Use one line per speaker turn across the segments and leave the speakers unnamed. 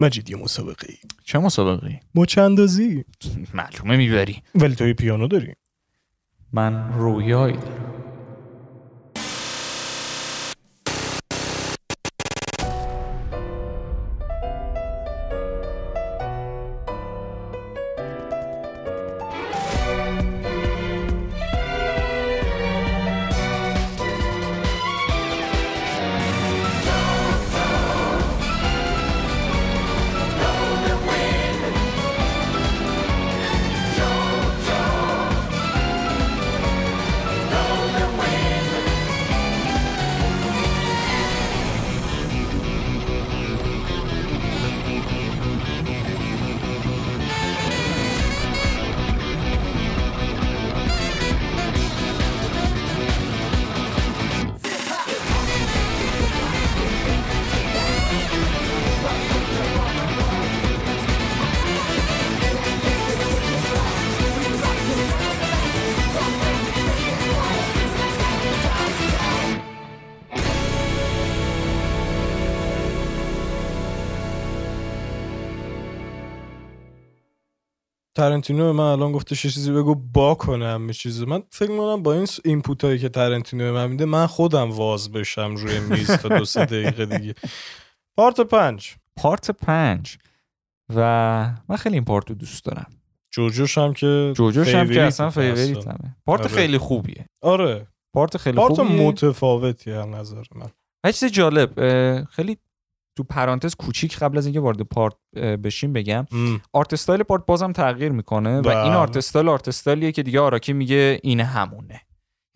مجید یه مسابقه ای.
چه مسابقه
ما چندازی
معلومه می‌بری.
ولی تو یه پیانو داری.
من رویایی دارم.
ترنتینو به من الان گفتش یه چیزی بگو با کنه همه چیزو. من فکر می‌کنم با این input هایی که ترنتینو به من میده من خودم واز بشم روی میز تا دو سه دقیقه دیگه. part پنج.
part پنج. و من خیلی این part رو دوست دارم.
جوجوش هم که
جوجوش هم که اصلا favorite همه part
آره.
خیلی خوبیه.
آره.
part خیلی
part
خوبیه.
متفاوتی هم نظر من.
و چیز جالب خیلی تو پرانتز کوچیک قبل از اینکه وارد part بشیم بگم. art style part بازم تغییر می‌کنه و
بله.
این art style art style یه که دیگه آراکی میگه این همونه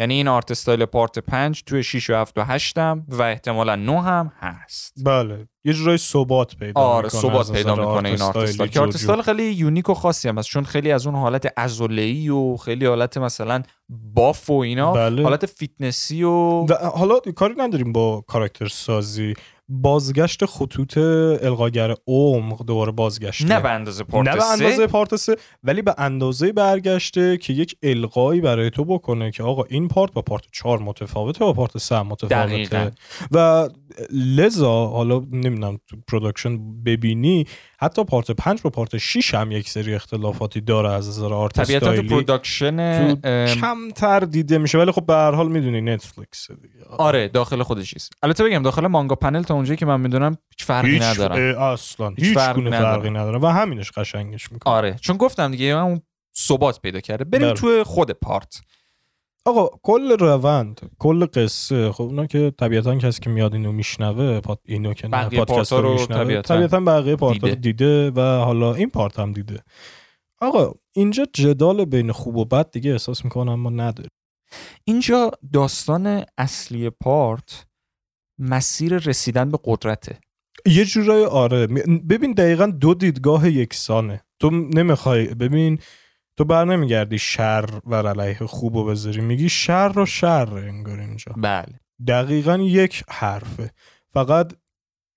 یعنی این art style part 5 توی 6 و 7 و 8 هم و احتمالا 9 هم هست
بله یه جورای ثبات پیدا
آره
می‌کنه
ثبات پیدا می‌کنه این
art
style که
art.
style خیلی unique و خاصی هم هست چون خیلی از اون حالت عضله‌ای و خیلی حالت مثلا buff و اینا
بله.
حالت فیتنسی و
و حالا کاری نداریم با کاراکتر سازی بازگشت خطوط القاگر عمق دوباره بازگشته
نه به اندازه part
نه به. اندازه part سه ولی به اندازه برگشته که یک القایی برای تو بکنه که آقا این part با part 4 متفاوته با part 3 متفاوته
دقیقاً.
و لذا حالا نمی‌دونم تو production ببینی حتی part 5 با part 6 هم یک سری اختلافاتی داره از نظر art
طبیعتا تو
production دیده میشه ولی خب به هر حال می‌دونی نتفلیکس دیگه.
آره داخل خودش چیز البته بگم داخل مانگا پنل تا اونجایی که من می‌دونم هیچ فرقی
هیچ
ندارن.
اه، اصلا
هیچ
هیچ,
فرقی
گونه
نداره.
فرقی نداره و همینش قشنگش می‌کنه.
آره چون گفتم دیگه اون ثبات پیدا کرده. بریم
بله.
تو خود پارت.
آقا کل روند کل قصه خب اونا که طبیعتا کسی که میاد اینو میشنوه پاد اینو که نه پادکست رو میشنوه
طبیعتاً
طبیعتا بقیه پارتا رو
دیده.
دیده و حالا این پارت هم دیده. آقا اینجا جدال بین خوب و بد دیگه احساس می‌کنم ما نداریم.
اینجا داستان اصلی پارت مسیر رسیدن به قدرته.
یه جورای آره. ببین دقیقا دو دیدگاه یکسانه. تو نمی‌خوای ببین تو بر نمیگردی شر و علیه خوب و بذاری میگی شر و شر انگار اینجا.
بله.
دقیقا یک حرفه. فقط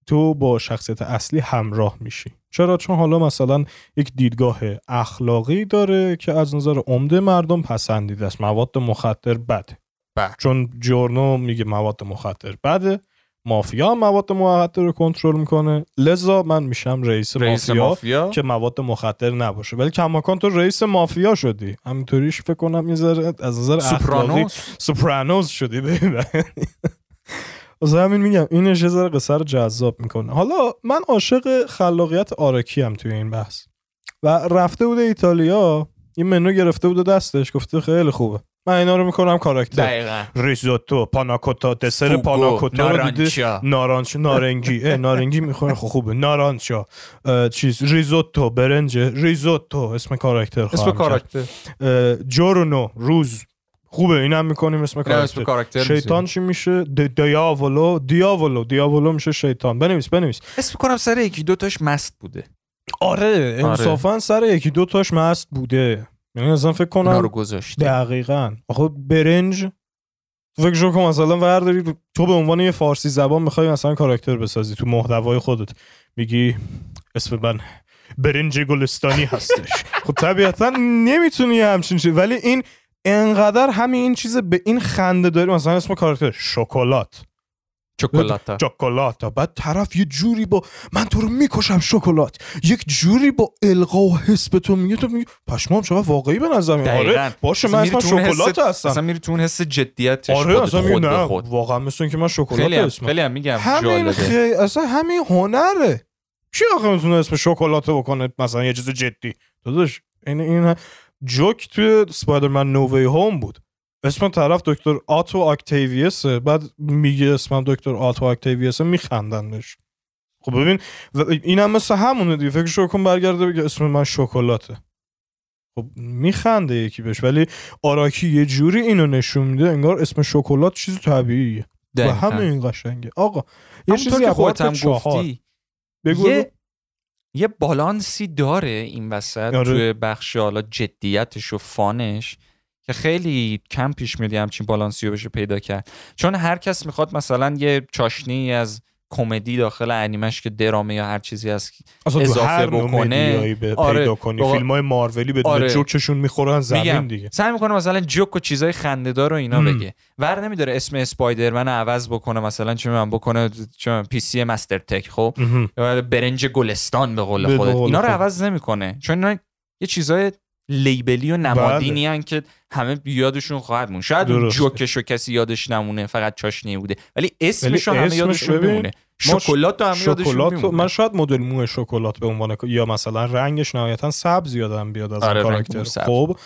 تو با شخصیت اصلی همراه میشی. چرا؟ چون حالا مثلا یک دیدگاه اخلاقی داره که از نظر عمده مردم پسندیده است. مواد مخدر بده.
بله.
چون جورنو میگه مواد مخدر بده. مافیا مواد مخدر رو کنترل می‌کنه. لذا من میشم رئیس,
رئیس
مافیا,
مافیا؟
که مواد مخدر نباشه. ولی کماکان تو رئیس مافیا شدی. همینطوریش فکر کنم یه ذره از نظر
سوپرانوس؟
سوپرانوز شدی. واسه همین میگم اینش یه ذره قصه رو جذاب می‌کنه. حالا من عاشق خلاقیت آراکی هم توی این بحث. و رفته بوده ایتالیا این منو گرفته بوده دستش. گفته خیلی خوبه. من اینا رو می‌کنم کاراکتر.
دقیقا.
ریزوتو پاناکوتا دسر پاناکوتا
نارانچا.
نارانچ نارنگی. اه، نارنگی می‌خوره. خب خوبه. نارانچا چیز ریزوتو برنج ریزوتو اسم کاراکتر
اسم. کاراکتر.
جورنو روز. خوبه اینم می‌کنیم اسم کاراکتر.
کاراکتر
شیطان چی میشه؟ دیاولو. دیاولو. دیاولو میشه شیطان. بنویس بنویس.
اسم کنم سر یکی دو تاش مست بوده.
آره. انصافا سر یکی دو تاش مست بوده. یعنی اصلا فکر
اونا رو
کنم
گذاشته
دقیقا. آخه برنج فکر کن مثلا ورداری تو به عنوان یه فارسی زبان می‌خوای مثلا کاراکتر بسازی تو محتوای خودت. میگی اسم من برنج گلستانی هستش. خب طبیعتا نمی‌تونی همچین چیز. ولی این انقدر همین این چیز به این خنده داری. مثلا اسم کاراکتر شکلات.
چکلاتا
شکلاتا بعد طرف یه جوری با من تو رو می‌کشم شکلات. یک جوری با القا و حس به تو میگه. تو میگه پشمام چقدر واقعی به نظر. آره باشه من
اصلا
شکلات هستم.
اصلا میری تو اون حس جدیتش
آره اصلا
خود
نه
خود.
واقعا مثل اینکه من شکلات اسمم.
خیلی هم میگم
همین خیلی اصلا همین هنره. چی آخه می‌تونه اسم شکلات بکنه؟ مثلا یه چیز جدی. داداش این این جوک توی سپایدرمن نووی هوم بود. اسم طرف دکتر آتو اکتیویسه. بعد میگه اسمم دکتر آتو اکتیویسه میخندن بهش خب ببین اینم مثل همونه دیگه. فکر کن برگرده بگه اسم من شکلاته. خب میخنده یکی بهش ولی آراکی یه جوری اینو نشون میده انگار اسم شکلات چیز طبیعیه. و. همه این قشنگه. آقا یه چیزی
که خودت هم. گفتی
بگو
یه یه بالانسی داره این وسط
آره.
توی بخش حالا جدیتش و فانش. که خیلی کم پیش میاد همچین بالانسی رو بشه پیدا کرد چون هر کس می‌خواد مثلا یه چاشنی از کمدی داخل انیمش که درامه یا هر چیزی
تو
اضافه بکنه.
به
آره.
پیدا کنی
بابا-
فیلم های مارولی بدون
آره.
جوکشون می‌خورن زمین
میگم
دیگه
سعی می‌کنه مثلا جوک و چیزای خنده‌دار و اینا
ام.
بگه ور نمیداره اسم اسپایدرمن عوض بکنه مثلا چه من بکنه چه پی سی مستر تک خب برنج گلستان به قول خودت اینا رو. عوض نمی‌کنه چون اینا یه چیزای لیبلی و نمادینی
بله.
که همه یادشون خواهد مون شاید اون
درسته.
جوکش رو کسی یادش نمونه فقط چاشنی بوده ولی اسمش رو همه یادشون
ما
شکلات یادشون
شکلات من شاید مدل مو شکلات به عنوان یا مثلا رنگش نهایتا سبز یادم بیاد از
آره،
کاراکتر. خب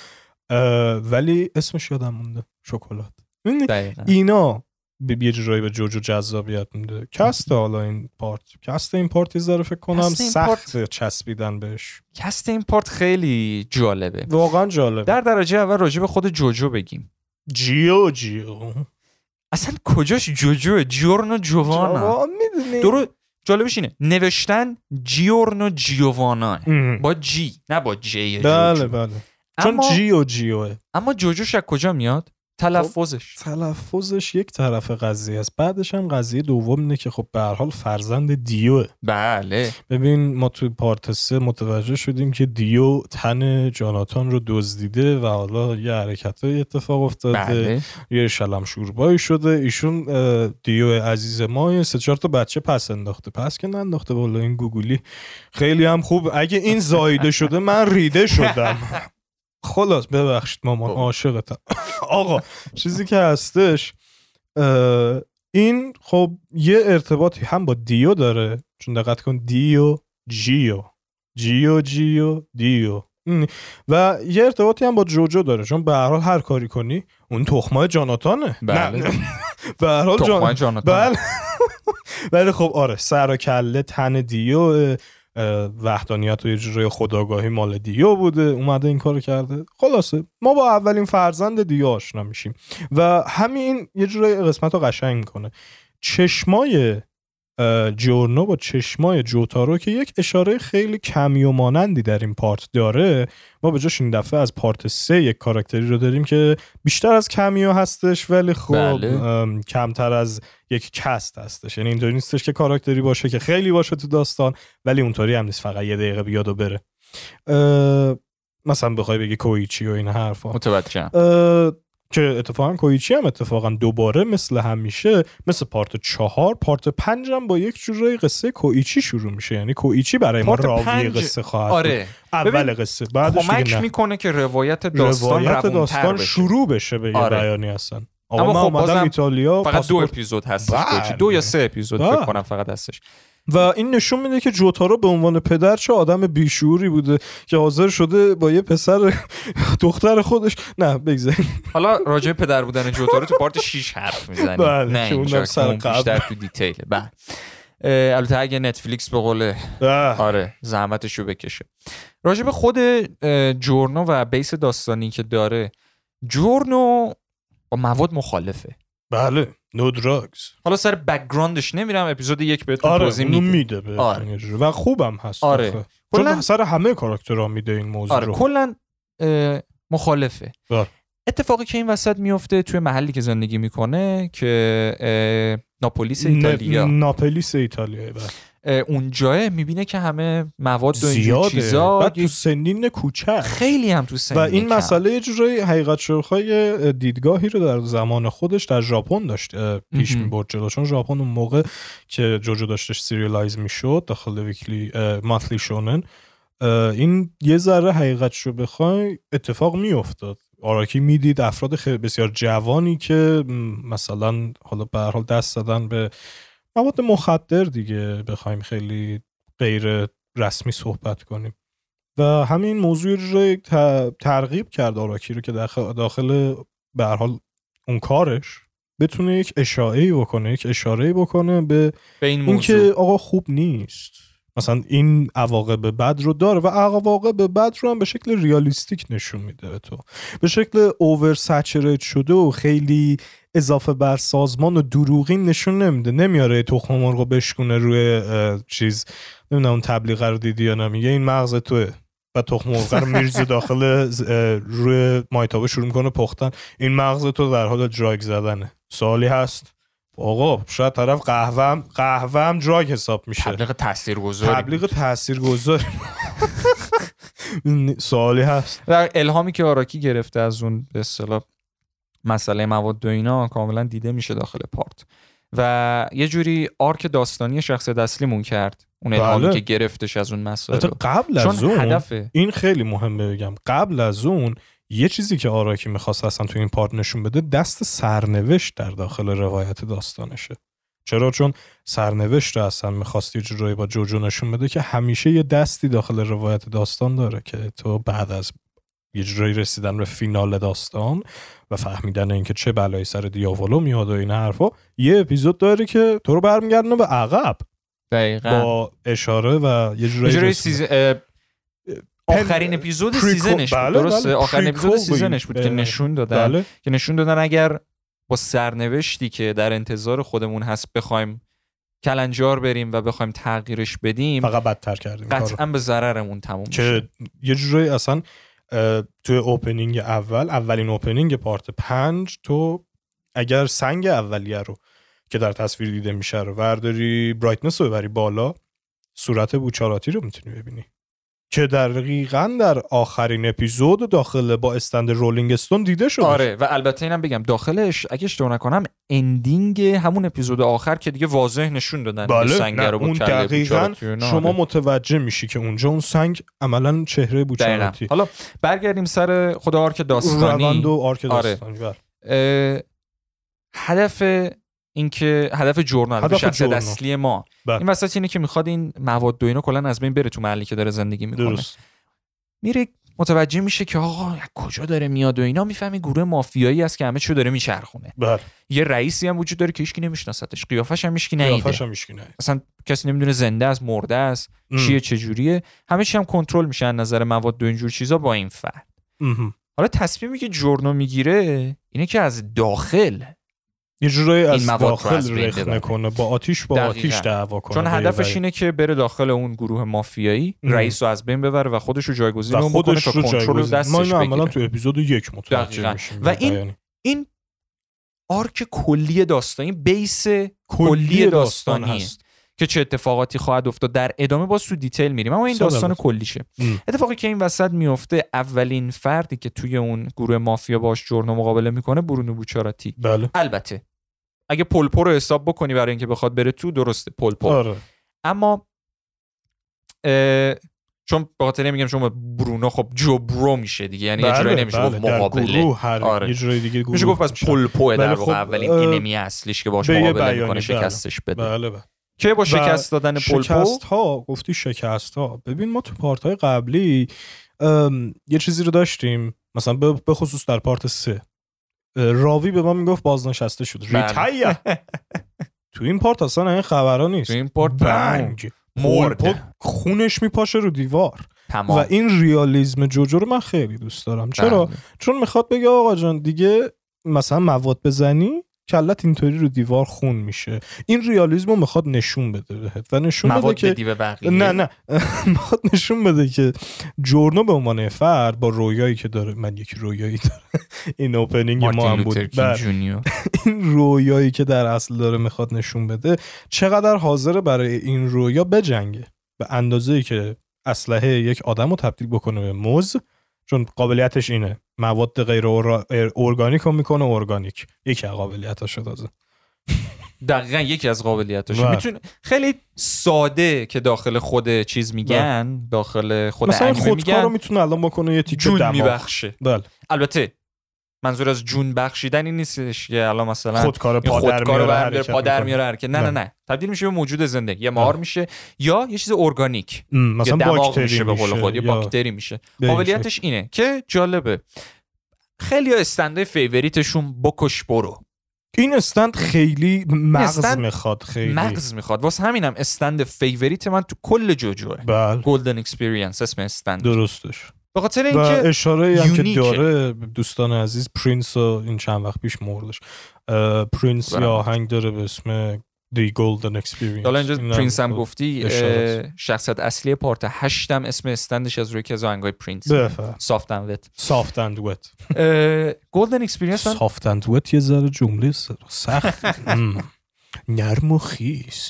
ولی اسمش یادم مونده شکلات. اینا یه جورایی به جوجو جذابیت میده. cast حالا این part. cast این part یه ذره فکر کنم سخت چسبیدن بهش.
cast این part خیلی جالبه.
واقعا جالب
در درجه اول راجع به خود جوجو بگیم.
جیو جیو.
اصلا کجاش جوجو جورنو جوانا
می‌دونی.
درو جالبش اینه. نوشتن جیورنو جیوانا. با جی نه با جی
بله. بله. چون جیو جیوه.
اما جوجوش از کجا میاد؟ تلفظش.
تلفظش یک طرف قضیه است. بعدش هم قضیه دوم اینه که خب به هر حال فرزند دیوه.
بله.
ببین ما تو پارت سه متوجه شدیم که دیو تن جاناتان رو دزدیده و حالا یه حرکت اتفاق افتاده.
بله.
یه شلم شوربایی شده. ایشون دیو عزیز ما یه سه چهار تا بچه پس انداخته. پس که ننداخته. والا این گوگلی خیلی هم خوب. اگه این زایده شده من ریده شدم. خلاص ببخشید مامان
خب.
عاشقتم. آقا چیزی که هستش این خب یه ارتباطی هم با دیو داره. چون دقت کن دیو جیو. جیو جیو دیو. و یه ارتباطی هم با جوجو داره. چون به هر حال هر کاری کنی اون تخمای جاناتانه.
بله.
به هر حال جان...
جاناتان
بله. ولی خب آره سر و کله تن دیو وحدانیت و یه جورای خداگاهی مال دیو بوده اومده این کارو کرده. خلاصه ما با اولین فرزند دیو آشنا میشیم. و همین یه جورای قسمت رو قشنگ می‌کنه. چشمای جورنو با چشمای جوتارو که یک اشاره خیلی کمی و مانندی در این پارت داره ما به جاش این دفعه از پارت سه یک کاراکتری رو داریم که بیشتر از کمیو هستش ولی خب
بله.
کمتر از یک کست هستش. یعنی اینطوری نیستش که کاراکتری باشه که خیلی باشه تو داستان ولی اونطوری هم نیست فقط یه دقیقه بیاد و بره. مثلا بخوای بگی کویچی و این حرفا.
متوجهم.
که اتفاقا کویچی هم اتفاقا دوباره مثل همیشه مثل پارت چهار پارت پنج هم با یک جورای قصه کویچی شروع میشه یعنی کویچی برای ما راوی
پنج-
قصه خواهد.
آره
اول قصه بعدش
کمک می‌کنه که روایت داستان
روایت داستان
بشه.
شروع بشه به
آره.
بیانی هستن
اما خب
ایتالیا
فقط دو اپیزود هستش
بله.
دو یا سه اپیزود
بله.
فکر کنم فقط هستش
و این نشون میده که جوتارو به عنوان پدر چه آدم بیشوری بوده که حاضر شده با یه پسر دختر خودش نه بگذاریم.
حالا راجع پدر بودن جوتارو تو پارت 6 حرف می‌زنیم.
بله،
نه
اونم سر.
بیشتر تو دیتیله بله. البته اگه نتفلیکس به قول آره زحمتشو بکشه. راجع به خود جورنو و base داستانی که داره جورنو با مواد مخالفه.
بله. no drugs
حالا سر background ش نمیرم اپیزود یک بهتون
آره
توضیح میده
میده به
آره.
و خوبم هست
آره.
آخه. چون سر همه کاراکترها میده این موضوع
آره
رو
کلا مخالفه
آره.
اتفاقی که این وسط میفته توی محلی که زندگی می‌کنه که ناپولیس
ن-
ایتالیا
ناپلیس ایتالیا بله.
اونجا می‌بینه که همه مواد و اینجور چیزا
بعد تو سنین کوچک.
خیلی هم تو سنین
و این مسئله یه جورایی حقیقت شرخای دیدگاهی رو در زمان خودش در ژاپن داشت پیش می‌برد جلو. چون ژاپن اون موقع که جوجو داشتش serialize می‌شد داخل weekly monthly شونن این یه ذره حقیقت رو بخوای اتفاق میافتاد. آراکی می‌دید افراد خیلی بسیار جوانی که مثلا حالا به حال دست دادن به مواد مخدر دیگه بخوایم خیلی غیر رسمی صحبت کنیم. و همین موضوع رو ترغیب کرد آراکی رو که داخل, داخل به حال اون کارش بتونه یک اشاعه بکنه یک اشاره بکنه به,
به این
اینکه آقا خوب نیست. مثلا این عواقب بد رو داره و عواقب بد رو هم به شکل ریالیستیک نشون میده به تو. به شکل اوور شده و خیلی اضافه بر سازمان و دروغین نشون نمیده. نمیاره تخم مرغ بشکونه روی چیز نمی‌دونم اون تبلیغ رو دیدی یا نمیگه این مغز توه. و تخم مرغ رو میریزه داخل روی مایتابه شروع می‌کنه پختن. این مغز تو در حال دراگ زدنه. سوالی هست؟ آقا شاید طرف قهوه قهوه هم دراگ حساب میشه.
تبلیغ تاثیرگذار
تبلیغ تاثیرگذار سوالی هست؟
الهامی که آراکی گرفته از اون به اصطلاح مسئله مواد و اینا کاملا دیده میشه داخل پارت. و یه جوری آرک داستانی شخص اصلیمون کرد. اون الهامی بله. که گرفتش از اون مسائل.
قبل از اون این خیلی مهمه بگم. قبل از اون یه چیزی که آراکی می‌خواست اصلا تو این پارت نشون بده دست سرنوشت در داخل روایت داستانشه. چرا؟ چون سرنوشت رو اصلا می‌خواست یه جورایی با جوجو نشون بده که همیشه یه دستی داخل روایت داستان داره که تو بعد از یه جورایی رسیدن به فینال داستان و فهمیدن اینکه چه بلایی سر دیاولو میاد و این حرفا یه اپیزود داره که تو رو برمیگردونه به عقب.
دقیقا.
با اشاره و یه جورایی
آخرین اپیزود season ش بود بله درسته؟ بله. آخرین اپیزود season ش بود که نشون دادن. بله. که نشون دادن اگر با سرنوشتی که در انتظار خودمون هست بخوایم کلنجار بریم و بخوایم تغییرش بدیم
فقط بدتر کردیم
قطعا به ضررمون تموم
که یه جورایی اصلا تو opening اول اولین opening part پنج تو اگر سنگ اولیه رو که در تصویر دیده میشه رو ورداری brightness رو ببری بالا صورت بوچاراتی رو می‌تونی ببینی. که دقیقا در آخرین اپیزود داخل با stand Rolling Stone دیده شد
آره و البته اینم بگم داخلش اگه اشتباه نکنم ending همون اپیزود آخر که دیگه واضح نشون دادن
بله سنگ رو اون دقیقا شما آره. متوجه میشی که اونجا اون سنگ عملا چهره بوچاراتی
حالا برگردیم سر خود آرک داستانی
روند و آرک آره. داستانی
آره. هدف اینکه هدف جورنال هدف شخصیت اصلی ما. بله. این وسط اینه که می‌خواد این مواد و اینا کلا از بین بره تو محلی که داره زندگی می‌کنه. درست. میره متوجه میشه که آقا کجا داره میاد و اینا. می‌فهمی گروه مافیایی است که همه چی داره میچرخونه.
بله.
یه رئیسی هم وجود داره که هیچکی نمیشناستش قیافش هم هیچکی نیده. اصلا کسی نمی‌دونه زنده است مرده است چیه چجوریه همه چی هم کنترل میشه از نظر مواد و اینجور چیزا با این فرد. حالا تصمیمی که جورنو می‌گیره اینه که از داخل
یه جورایی از داخل رخ نکنه با آتیش با آتیش دعوا کنه
چون هدفش اینه که بره داخل اون گروه مافیایی رئیس رو از بین ببره و خودش رو جایگزین بکنه تا کنترل دستش
ما اینو عملا تو اپیزود یک متوجه میشیم
و این این arc کلی داستانی base کلی داستانی هست. که چه اتفاقاتی خواهد افتاد در ادامه با تو detail میریم. اما این داستان کلیشه. اتفاقی که این وسط میفته اولین فردی که توی اون گروه مافیا باش جورنو مقابله می‌کنه برونو بوچاراتی.
بله.
البته اگه پلپو رو حساب بکنی برای اینکه بخواد بره تو درسته پلپو
آره.
اما چون به خاطر میگم شما برونو خب جوبرو میشه دیگه. یعنی بله، یه جوری نمیشه
بله،
مقابله.
هر آره. جوری دیگه
میشه گفت پس پلپو در واقع خب اولین enemy اصلیش که باش مقابله می‌کنه شکستش بده.
بله بله.
که با شکست دادن پلپو؟
شکست ها گفتی شکست ها ببین ما تو part های قبلی یه چیزی رو داشتیم. مثلا به خصوص در part سه. راوی به ما می‌گفت بازنشسته شد. retire تو این part اصلا این خبرها نیست.
تو این part
bang. مرد خونش میپاشه رو دیوار. و این ریالیزم جوجو رو من خیلی دوست دارم. چرا؟ چون می‌خواد بگه آقا جان دیگه مثلا مواد بزنی کلت اینطوری رو دیوار خون میشه. این ریالیسم رو می‌خواد نشون بده بهت و نشون بده که نه نه. می‌خواد نشون بده که جورنو به عنوان فرد با رویایی که داره من یک رویایی داره این اوپنینگ ما هم بود. این رویایی که در اصل داره می‌خواد نشون بده چقدر حاضر برای این رویا بجنگه. به اندازه ای که اسلحه یک آدم رو تبدیل بکنه به موز چون قابلیتش اینه. مواد غیر ارگانیک رو می‌کنه ارگانیک. یکی از قابلیتاش تازه.
دقیقا یکی از قابلیتاش بله. می‌تونه خیلی ساده که داخل خود چیز میگن بله. داخل خود
مثلا خودکار رو می‌تونه الان بکنه یه تیکه دماغ.
میبخشه. بله. البته منظور از جون بخشیدن این نیستش که الان مثلا
خودکار پادر میاره
پادر میاره نه نه نه. تبدیل میشه به موجود زنده. یه مار میشه یا یه چیز ارگانیک.
مثلا باکتری میشه
به قول خود یا باکتری میشه. قابلیتش اینه که جالبه. خیلی stand ه favorite شون بکش برو.
این stand خیلی مغز می‌خواد خیلی.
مغز می‌خواد. واسه همینم stand favorite من تو کل جوجوه
بله.
Golden Experience اسم stand.
درستش.
به خاطر اینکه
اشاره هم که داره دوستان عزیز پرینس این چند وقت پیش مردش پرینس یا آهنگ داره به اسم The Golden Experience
حالا اینجا پرینس هم گفتی شخصیت اصلی part هشتم اسم stand ش از روی که آهنگای پرینس soft and wet
soft and wet
Golden Experience
soft and wet یه ذره جمله سخت. نرم و خیس.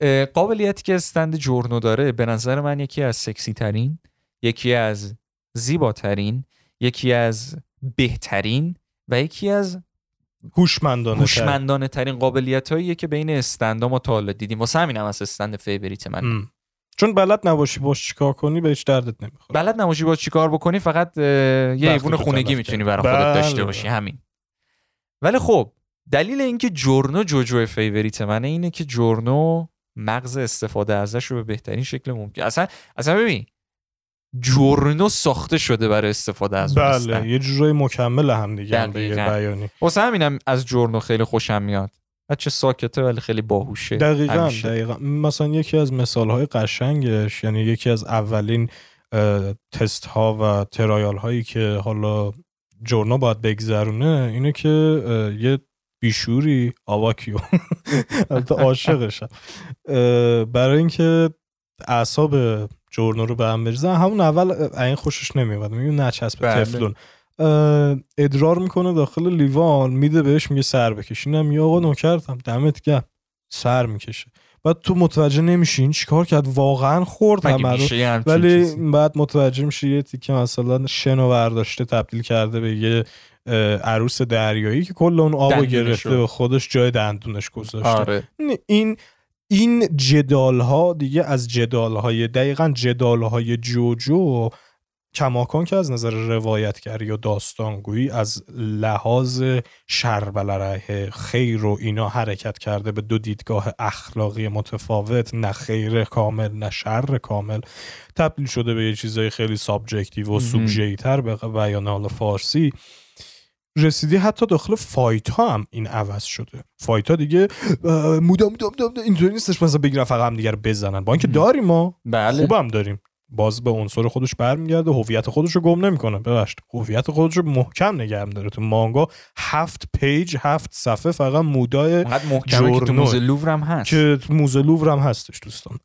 بله. قابلیتی که stand جورنو داره به نظر من یکی از سکسی ترین یکی از زیباترین یکی از بهترین و یکی از
هوشمندانه
هوشمندانه ترین قابلیت هاییه که بین stand ا ما تا حالا دیدیم. واسه همین هم از stand favorite من
چون بلد نباشی باش چیکار کنی به دردت نمی‌خوره.
بلد نباشی باش چیکار بکنی فقط یه حیوون خونگی می‌تونی برای خودت بله. داشته باشی. همین. ولی خب دلیل اینکه جورنو جوجو favorite منه اینه که جورنو مغز استفاده ازش رو به بهترین شکل ممکن. اصلا اصلا ببین جورنو ساخته شده برای استفاده از
بله یه جورای مکمل هم دیگه هم بیانی.
واسه همینم از جورنو خیلی خوشم میاد. بچه ساکته ولی خیلی باهوشه.
دقیقا دقیقا. مثلا یکی از مثال های قشنگش یعنی یکی از اولین تست ها و ترایال هایی که حالا جورنو باید بگذرونه اینه که یه بیشوری آواکیو. البته عاشقشم. برای اینکه اعصاب جورنو رو به هم بریزن. همون اول این خوشش نمیاد میگه نچسب بله. تفلون. ادرار می‌کنه داخل لیوان. میده بهش میگه سر بکشینم یا آقا نوکرتم. دمت گرم. سر می‌کشه. بعد تو متوجه نمیشین چیکار کرد. واقعا خورد همه ولی بعد متوجه میشی یه تیکه مثلا شنو برداشته تبدیل کرده به یه عروس دریایی که کل اون آبو گرفته به خودش جای دندونش گذاشته.
آره.
این این جدال ها دیگه از جدال های دقیقا جدال های جوجو کماکان که از نظر روایتگری و داستانگویی از لحاظ شر بر علیه خیر و اینا حرکت کرده به دو دیدگاه اخلاقی متفاوت نه خیر کامل نه شر کامل تبدیل شده به یه چیزای خیلی subjective و سوبژکتیوتر به بیان حال فارسی. رسیدی حتی داخل fight ها هم این عوض شده. fight ها دیگه مدام مدام اینطوری نیستش مثلا بگیرن فقط هم دیگه رو بزنن. با اینکه داریم ما.
بله.
خوبم داریم. باز به عنصر خودش برمیگرده هویت خودش رو گم نمی‌کنه. ببخشید. هویت خودش رو محکم نگه داره تو مانگا هفت page هفت صفحه فقط مودای
محکمه که تو موزه لوور هم هست.
که موزه لوور هم هستش دوستان.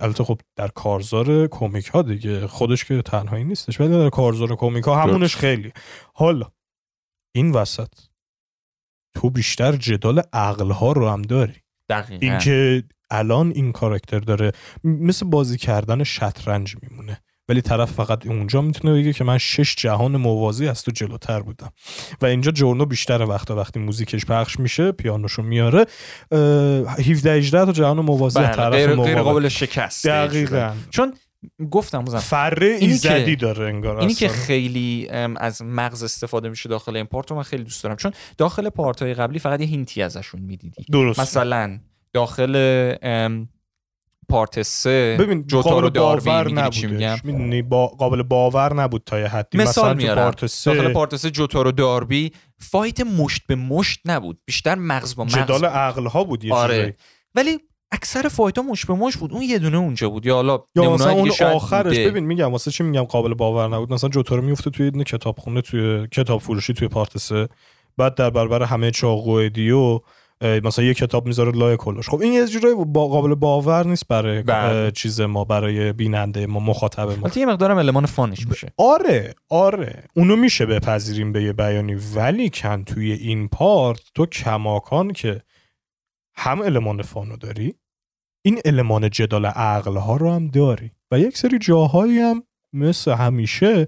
البته خب در کارزار کمیک ها دیگه خودش که تنهایی نیستش ولی در کارزار کمیک ها همونش خیلی. حالا این وسط. تو بیشتر جدال عقل ها رو هم داری.
دقیقا.
اینکه الان این کاراکتر داره مثل بازی کردن شطرنج میمونه. ولی طرف فقط اونجا می‌تونه بگه که من شش جهان موازی از تو جلوتر بودم. و اینجا جورنو بیشتر وقتا وقتی موزیکش پخش میشه پیانوشو میاره. 17 18 تا جهان موازی
بله، طرف غیر, غیر قابل شکست
دقیقاً.
چون گفتم بزن.
فره ایزدی داره انگار
اینی که خیلی از مغز استفاده میشه داخل این پارت رو من خیلی دوست دارم. چون داخل part های قبلی فقط یه hint ی ازشون می‌دیدی.
درست.
مثلا داخل part سه ببین جوتارو داربی
می‌دونی؟ با قابل باور نبود تا یه حدی.
مثلا تو part سه داخل part سه جوتارو داربی fight مشت به مشت نبود. بیشتر مغز با مغز
جدال عقل ها بود یه
آره. ولی اکثر fight ها مش به مش بود. اون یه دونه اونجا بود. یا حالا
یا مثلا اون آخرش ببین میگم واسه چی میگم قابل باور نبود. مثلا جوتارو میفته توی یه کتابخونه توی کتاب فروشی توی part سه. بعد در برابر همه چاقو دیو مثلا یه کتاب می‌ذاره لای کلاش. خب این یه جورایی با قابل باور نیست برای بله. چیز ما برای بیننده ما مخاطب ما.
یه مقدارم المان فانش میشه.
آره آره. اونو میشه بپذیریم به یه بیانی. ولی کن توی این پارت تو کماکان که هم المان فانو داری؟ این المان جدال عقل ها رو هم داری. و یک سری جاهایی هم مثل همیشه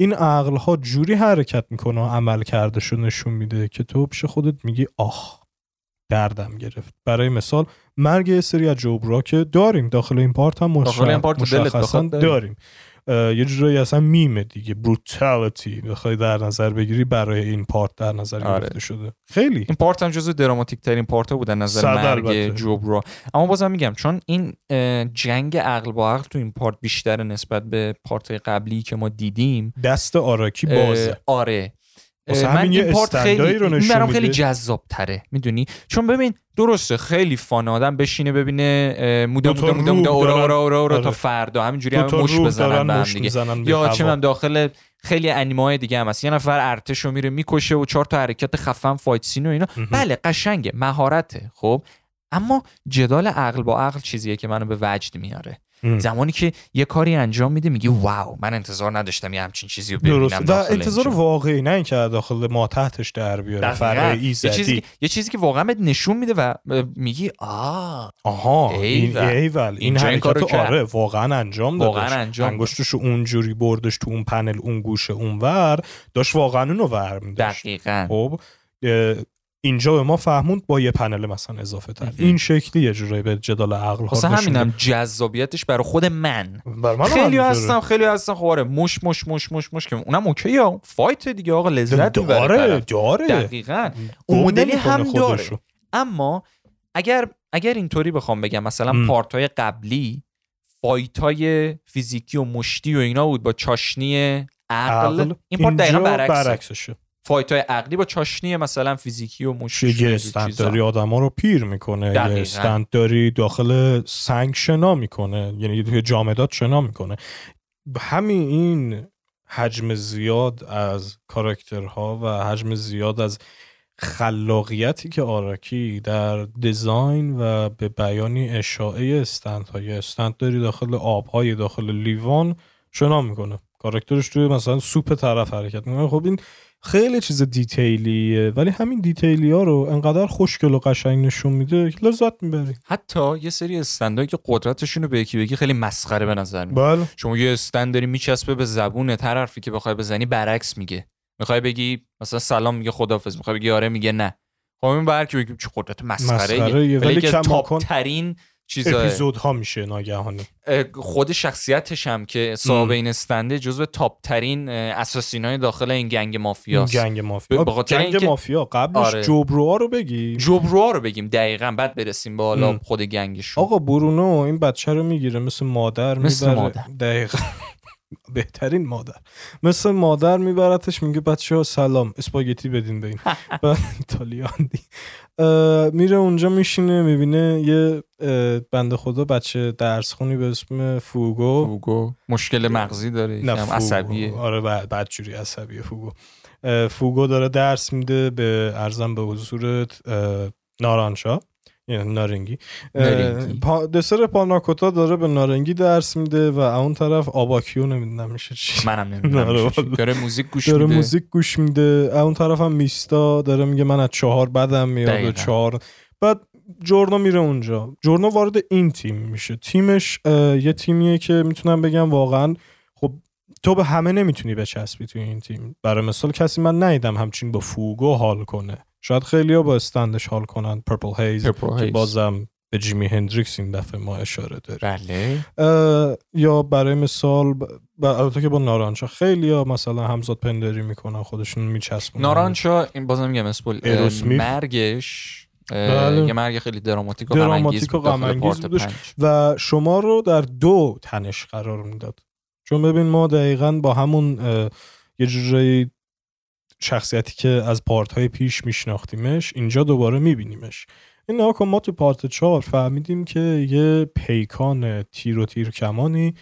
این عقل ها جوری حرکت می‌کنه و عمل کردش نشون میده که تو پیش خودت میگی آخ دردم گرفت. برای مثال مرگ یه سری از جبرا که داریم. داخل این پارت هم مشخصا داریم. یه جورایی اصلا میمه دیگه. بروتالیتی بخوای در نظر بگیری برای این پارت در نظر آره. گرفته شده. خیلی.
این پارت هم جزو دراماتیک ترین پارت ها بودن نظر مرگ جبرا. اما بازم میگم چون این جنگ عقل با عقل تو این پارت بیشتر نسبت به پارت قبلی که ما دیدیم.
دست آراکی بازه.
آره. من این پارت خیلی رو این برام خیلی جذاب تره می‌دونی؟ چون ببین درسته خیلی فان آدم بشینه ببینه موده موده موده موده اورا اورا اورا اورا تا فردا. همینجوری هم مش بزنن به هم دیگه. یا چه من داخل خیلی انیمه های دیگه هم هست. یه نفر ارتشو میره می‌کشه و چهار تا حرکت خفن فایت سین و اینا. بله قشنگه مهارته خب. اما جدال عقل با عقل چیزیه که منو به وجد میاره. زمانی که یه کاری انجام میده میگی واو من انتظار نداشتم یه همچین چیزی رو ببینم
و انتظار واقعی نه اینکه داخل ما تحتش در بیاره فرعی
یه چیزی یه چیزی که واقعا بهت نشون میده و میگی آه.
آها این ایول. این حرکت آره واقعا انجام داد واقعا انجام انگشتش اونجوری بردش تو اون پنل اون گوشه اونور داشت واقعا اونو ور میداشت.
دقیقاً.
خب اینجا به ما فهموند با یه پنل مثلا اضافه تر. این شکلی یه جورایی به جدال عقل ها
همینم جذابیتش برای خود من, من خیلی هستم خیلی هستم. خب آره مش مش مش مش مش که اونم okay ها fight دیگه آقا لذت
داره داره.
دقیقاً. اون مدلی هم داره. اما اگر اگر اینطوری بخوام بگم مثلا part های قبلی fight های فیزیکی و مشتی و اینا بود با چاشنی عقل, این part دقیقا برعکسشه. فایت های عقلی با چاشنی مثلا فیزیکی و مشکل
یه استند داری آدم ها رو پیر می‌کنه یه استند داری داخل سنگ شنا می‌کنه یعنی توی جامدات شنا می‌کنه. همین این حجم زیاد از کاراکترها و حجم زیاد از خلاقیتی که آراکی در دیزاین و به بیانی اشاعه استند های استند داری داخل آبهای داخل لیوان شنا می‌کنه. کاراکترش توی مثلا سوپ طرف حرکت می‌کنه. خب این خیلی چیز detail یه ولی همین detail ی ها رو انقدر خوشگل و قشنگ نشون میده که لذت می‌بری.
حتی یه سری stand ایی که قدرتشون رو به یکی بگی خیلی مسخره به نظر میاد.
بله.
شما یه stand داری میچسبه به زبون طرفی که بخوای بزنی برعکس میگه. می‌خوای بگی مثلا سلام میگه خدافظ می‌خوای بگی آره میگه نه. خب این به هر کی بگی چه قدرت مسخره ولی, ولی top ترین
اپیزود ها میشه ناگهانی.
خود شخصیتش هم که صاحب این استنده جزو تاپ ترین اساسین های داخل این گنگ مافیا
گنگ مافیا. گنگ مافیا. قبلش آره. جبروها رو بگیم
جبروها رو بگیم. دقیقا. بعد برسیم به حالا خود گنگشون.
آقا برونو این بچه رو می‌گیره. مثل مادر مثل مادر. دقیقا. بهترین مادر. مثل مادر میبرتش میگه بچه ها سلام اسپاگتی بدین به این. ایتالیان میره اونجا میشینه می‌بینه یه بنده خدا بچه درس خونی به اسم فوگو.
فوگو. مشکل مغزی داره نه عصبیه.
آره بعد جوری عصبیه فوگو. فوگو داره درس میده به عرضم به حضورت نارانچا. یعنی نارنگی, پا دسر پاناکوتا داره به نارنگی درس میده و اون طرف آباکیو نمی‌دونم میشه چی.
منم نمی‌دونم داره موزیک گوش
داره میده. موزیک گوش میده. اون طرف هم میستا داره میگه من از چهار بدم میاد و چهار بعد جورنو میره اونجا. جورنو وارد این تیم میشه. تیمش یه تیمیه که می‌تونم بگم واقعا خب تو به همه نمی‌تونی بچسبی توی این تیم. برای مثال کسی من ندیدم همچین با فوگو حال کنه. شاید خیلی ها با استندش حال کنن. پرپل هیز که بازم به جیمی هندریکس این دفعه ما اشاره داریم.
بله.
یا برای مثال ب... البته که با نارانچا. خیلی ها مثلا همزاد پندری می‌کنن خودشون میچسبونن.
نارانچا این بازم میگم اسپول مرگش بله. یه مرگ خیلی دراماتیک و دراماتیک و بودش.
و شما رو در دو تنش قرار می‌داد. چون ببین ما دقیقا با همون یه جوری شخصیتی که از پارت های پیش میشناختیمش اینجا دوباره میبینیمش. این ناکن ما تو پارت چهار فهمیدیم که یه پیکان تیر و تیر کمانی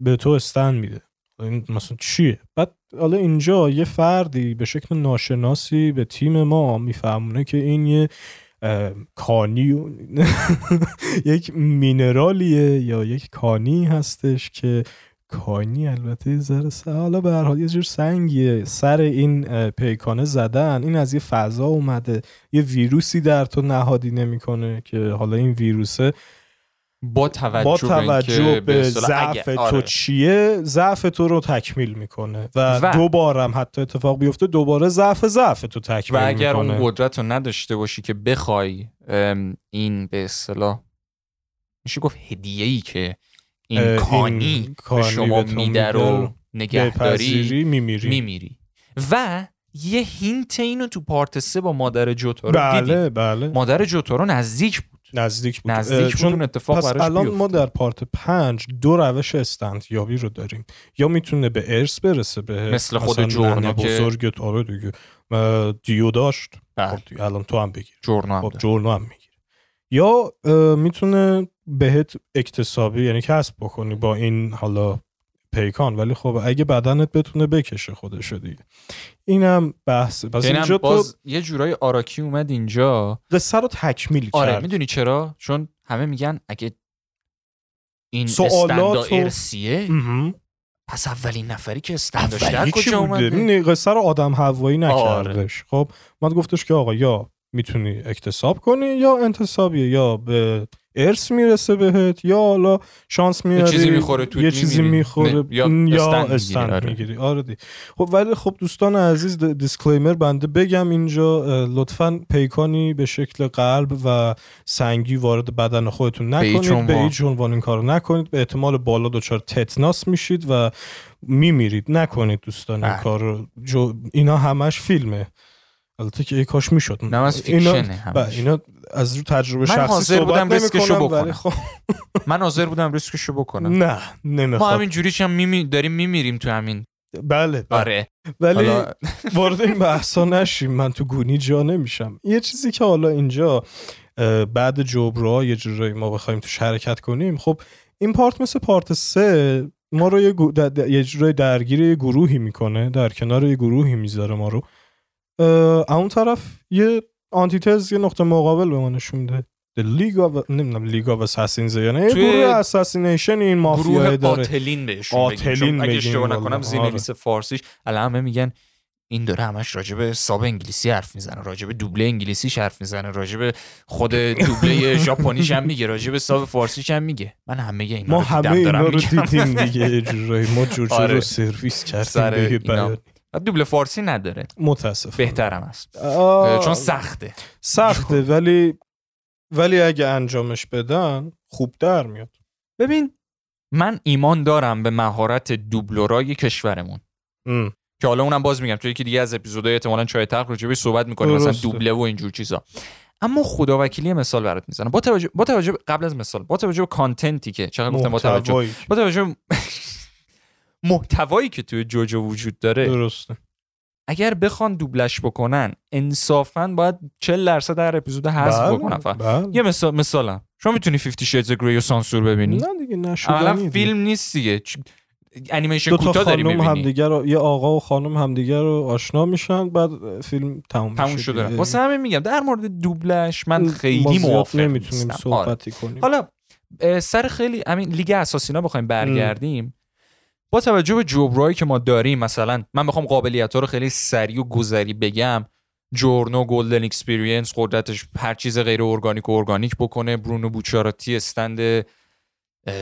به تو استن میده. این مثلا چیه؟ بعد حالا اینجا یه فردی به شکل ناشناسی به تیم ما میفهمونه که این یه کانی یک مینرالیه یا یک کانی هستش که کانی البته ذره حالا به هر حال یه جور سنگیه. سر این پیکانه زدن. این از یه فضا اومده. یه ویروسی در تو نهادی نمی‌کنه که حالا این ویروسه
با توجه,
با توجه به ضعف تو آره. چیه؟ ضعف تو رو تکمیل می‌کنه. و, و دوبارم حتی اتفاق بیفته دوباره ضعف ضعف تو تکمیل
و اگر
می‌کنه.
اون قدرت رو نداشته باشی که بخوای این به اصطلاح میشه گفت هدیه ای که این کانی, به شما میده رو نگهداری
میمیری.
میمیری. و یه هینت اینو تو پارت سه با مادر جوتارو
بله
دیدیم.
بله.
مادر جوتارو نزدیک بود.
نزدیک بود.
نزدیک بود اون اتفاق
پس الان ما در پارت پنج دو روش استندیابی رو داریم. یا می‌تونه به ارث برسه به
مثل خود جورنا که
بزرگت آره دیگه. دیو داشت. خب الان تو هم بگیر.
جورنا هم,
خب جورنا هم میگیر یا می‌تونه بهت اکتسابی یعنی کسب بکنی با این حالا پیکان. ولی خب اگه بدنت بتونه بکشه خودشو دیگه. اینم بحث. پس
اینم اینجا باز تو یه جورای آراکی اومد اینجا.
قصه رو تکمیل
آره
کرد.
می‌دونی چرا؟ چون همه میگن اگه این سوالات ارسیه پس اولین نفری که استنداش در کجا اومده؟
قصه رو آدم هوایی نکردش. آره. خب من گفتش که آقا یا می‌تونی اکتساب کنی یا انتصابیه یا به ارث می‌رسه بهت یا حالا شانس میاری
یه چیزی می‌خوره تو
یه چیزی می‌خوره
یا,
استند می‌گیری آره. دی. خب ولی خب دوستان عزیز دیسکلیمر بنده بگم اینجا لطفا پیکانی به شکل قلب و سنگی وارد بدن خودتون نکنید به هیچ عنوان این کارو نکنید. به احتمال بالا دچار تتناس میشید و میمیرید. نکنید دوستان این بله. کار اینا همش فیلمه. البته که ای کاش می‌شد.
نه از fiction ه
اینا, اینا از رو تجربه
من
شخصی
حاضر بودم ریسکشو بکنم.
خب...
من حاضر بودم ریسکشو بکنم.
نه نمی‌خواد
ما همین جوری هم میمی... داریم میمیریم تو همین.
بله, بله.
آره.
ولی حالا... وارد این بحثا نشیم من تو گونی جا نمیشم. یه چیزی که حالا اینجا بعد جبرا یه جورایی ما بخوایم تو شرکت کنیم خب این part مثل part سه ما رو یه, گو... یه جورایی درگیر یه گروهی می‌کنه در کنار یه گروهی می‌ذاره ما رو. اون طرف یه آنتیتز یه نقطه مقابل به ما نشون میده League of نمی‌دونم League of Assassins یا نه. گروه assassination این مافیا داره.
قاتلین بهشون قاتلین اگه اشتباه نکنم زیرنویس آره. فارسیش. الان همه میگن این داره همش راجب sub انگلیسی حرف می‌زنه. راجب دوبله انگلیسیش حرف می‌زنه. راجب خود دوبله ژاپنیش هم میگه. راجب ساب فارسیش هم میگه. من همه اینا
ما همه اینا رو دیدیم دیگه. جورایی. ما جور آره. رو سرویس کردیم
دوبله فارسی نداره.
متاسف
بهترم است. چون سخته.
سخته ولی ولی اگه انجامش بدن خوب در میاد.
ببین من ایمان دارم به مهارت دوبلورای کشورمون. ام. که حالا اونم باز میگم توی یکی دیگه از اپیزودهای احتمالاً چای تلخ راجع صحبت می‌کنیم مثلا دوبله و اینجور چیزا. اما خدا وکیلی مثال برات می‌زنم. با توجه با توجه قبل از مثال با توجه به کانتنتی که چقدر گفتم با توجه با توجه محتوایی که توی جوجو وجود داره.
درسته.
اگر بخوان دوبلش بکنن انصافا باید 40 درصد در اپیزود حذف بله، بکنن. فقط.
بله.
یه مثال مثلا شما می‌تونی 50 Shades of Grey رو سانسور ببینی؟
نه دیگه نشدنی
فیلم نیست دیگه. انیمیشن کوتاه داری می‌بینی.
همدیگه رو یه آقا و خانم همدیگه رو آشنا میشن بعد فیلم تموم
تموم شده. واسه همین میگم در مورد دوبلش من خیلی موافق
نمی‌تونیم صحبتی آره. کنیم.
حالا سر خیلی همین لیگ assassin ا بخوایم برگردیم. با توجه به جبرایی که ما داریم مثلا من بخوام قابلیت ها رو خیلی سریع و گذری بگم. جورنو Golden Experience قدرتش هر چیز غیر ارگانیک و ارگانیک بکنه. برونو بوچاراتی stand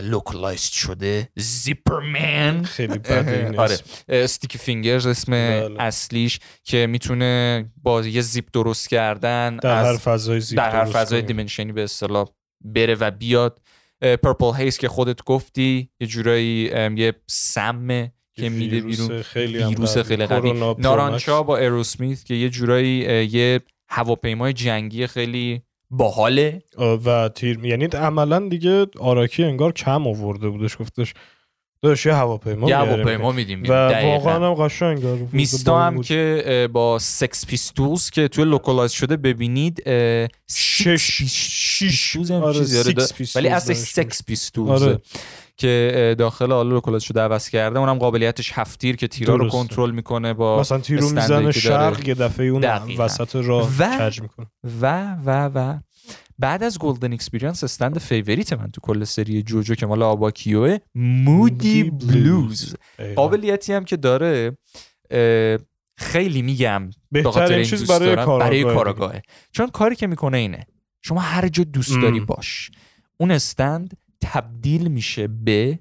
localized شده. Zipper Man.
خیلی بده
آره. Sticky Fingers اسم بله. اصلیش که می‌تونه با یه زیپ درست کردن
در هر فضای زیپ
در هر فضای dimension ی به اصطلاح بره و بیاد. Purple Haze که خودت گفتی یه جورایی یه سمه که میده بیرون.
خیلی
ویروس خیلی قوی نارانچا با Aerosmith که یه جورایی یه هواپیمای جنگی خیلی باحاله.
و تیر یعنی عملا دیگه آراکی انگار کم آورده بودش گفتش داشت یه هواپیما
یه هواپیما میدیم
و واقعا هم قشنگ
میستا هم که با Sex Pistols که توی localize شده ببینید
شش
Pistols ولی اصلا Sex Pistols که داخل حالا localize شده عوض کرده. اونم قابلیتش هفتیر که تیرا رو کنترل می‌کنه با
مثلا تیرو می‌زنه شرق یه دفعه اون وسط راه کج می‌کنه.
و و و بعد از Golden Experience stand favorite من تو کل سری جوجو که مال آباکیوه Moody Blues قابلیتی هم که داره خیلی میگم
بهترین چیز برای
برای کاراگاهه. چون کاری که می‌کنه اینه شما هر جا دوست داری باش. اون استند تبدیل میشه به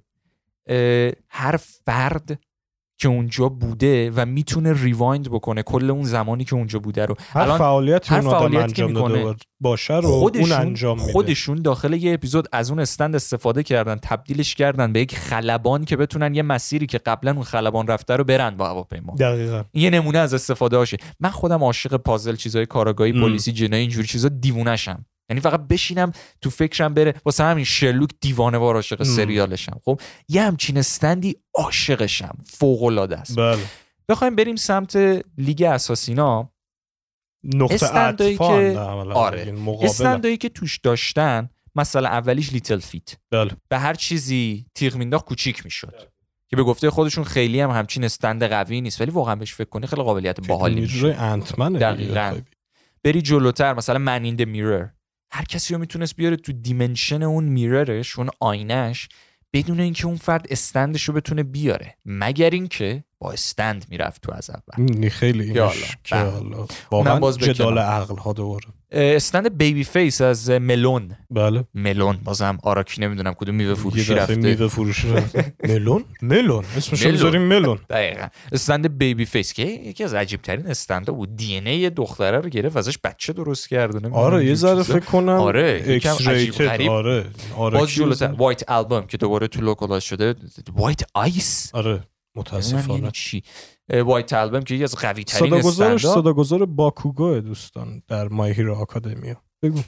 هر فرد که اونجا بوده و می‌تونه ریوایند بکنه کل اون زمانی که اونجا بوده رو.
هر الان فعالیت هر فعالیت انجام داده باشه رو خودشون اون انجام میده.
خودشون داخل یه اپیزود از اون استند استفاده کردن تبدیلش کردن به یک خلبان که بتونن یه مسیری که قبلا اون خلبان رفته رو برن. با هواپیما.
دقیقاً.
یه نمونه از استفاده هاشه. من خودم عاشق پازل چیزای کاراگاهی پلیسی جنایی اینجوری چیزا دیوونه‌شم. یعنی فقط بشینم تو فکرم بره. واسه همین شرلوک دیوانه وار عاشق سریالشم. خب یه همچین stand ی عاشقشم. فوق العاده است.
بله.
بخوایم بریم سمت لیگ assassin ا.
نقطه
که آره. stand ایی که توش داشتن مثلا اولیش Little Feet.
بله.
به هر چیزی تیغ مینداخت کوچیک می‌شد. که به گفته خودشون خیلی هم همچین stand قوی نیست. ولی واقعا بهش فکر کنی خیلی قابلیت باحالی میشه
دقیقاً.
بری جلوتر مثلا Man in the Mirror هر کسی رو می‌تونست بیاره تو dimension اون mirror ش اون آینش بدون اینکه اون فرد stand ش رو بتونه بیاره. مگر اینکه با stand می‌رفت تو از اول.
خیلی حالا واقعا جدال عقل ها دوباره.
stand Baby Face از ملون.
بله.
ملون. بازم آراکی نمی‌دونم کدوم میوه فروشی رفته.
میوه فروشی رفته ملون؟ ملون. اسمش بذاریم ملون.
دقیقاً. stand Baby Face که یکی از عجیب ترین stand ا بود. دی ان ای دختره رو گرفت ازش بچه درست کرده
آره یه ذره فکر کنم
آره
یکم عجیب آره
باز جلوتر White Album که دوباره تو localize شده White Ice
آره. متاسفانه.
چی؟ White Album که یکی از قوی ترین صدا
گذار باکوگو دوستان در My Hero Academia بگو.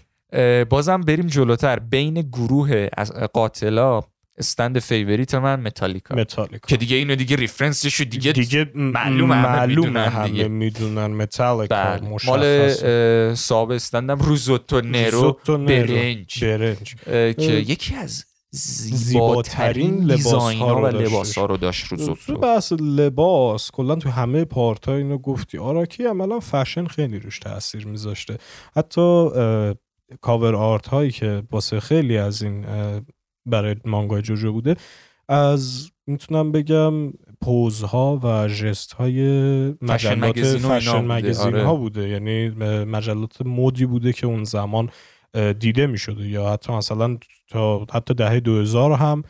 بازم بریم جلوتر. بین گروه از قاتلا stand favorite من متالیکا.
متالیکا.
که دیگه اینو دیگه reference شو دیگه
دیگه معلوم معلوم همه می‌دونن. متالیکا
بله. مال صاحب stand م ریزوتو نرو برنج.
برنج.
که یکی از زیباترین لباس ها و لباس ها رو داشت رو
تو بحث لباس کلا تو همه part ها اینو گفتی. آراکی عملا فشن خیلی روش تاثیر میذاشته. حتی کاور آرت هایی که واسه خیلی از این برای مانگای جوجو بوده از می‌تونم بگم پوزها و جست های مجلات فشن مگزین ها آره. بوده. یعنی مجلات مودی بوده که اون زمان دیده می شده یا حتی مثلا تا حتی دهه 2000 هم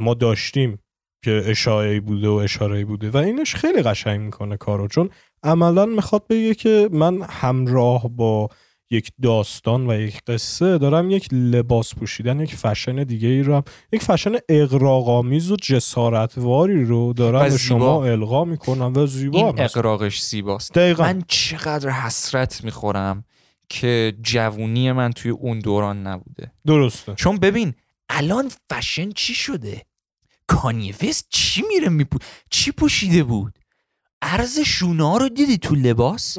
ما داشتیم که اشاره بوده و اشاره بوده و اینش خیلی قشنگ می‌کنه کارو. چون عملا می‌خواد بگه که من همراه با یک داستان و یک قصه دارم یک لباس پوشیدن یک فشن دیگه ای رو هم یک فشن اقراقامیز و جسارتواری رو دارم به شما القا می‌کنم و زیبا
این اقراقش زیباست.
دقیقا.
من چقدر حسرت می‌خورم. که جوونی من توی اون دوران نبوده.
درسته.
چون ببین الان فشن چی شده؟ کانیویس چی میره میپو چی پوشیده بود؟ عرض شونا رو دیدی تو لباس؟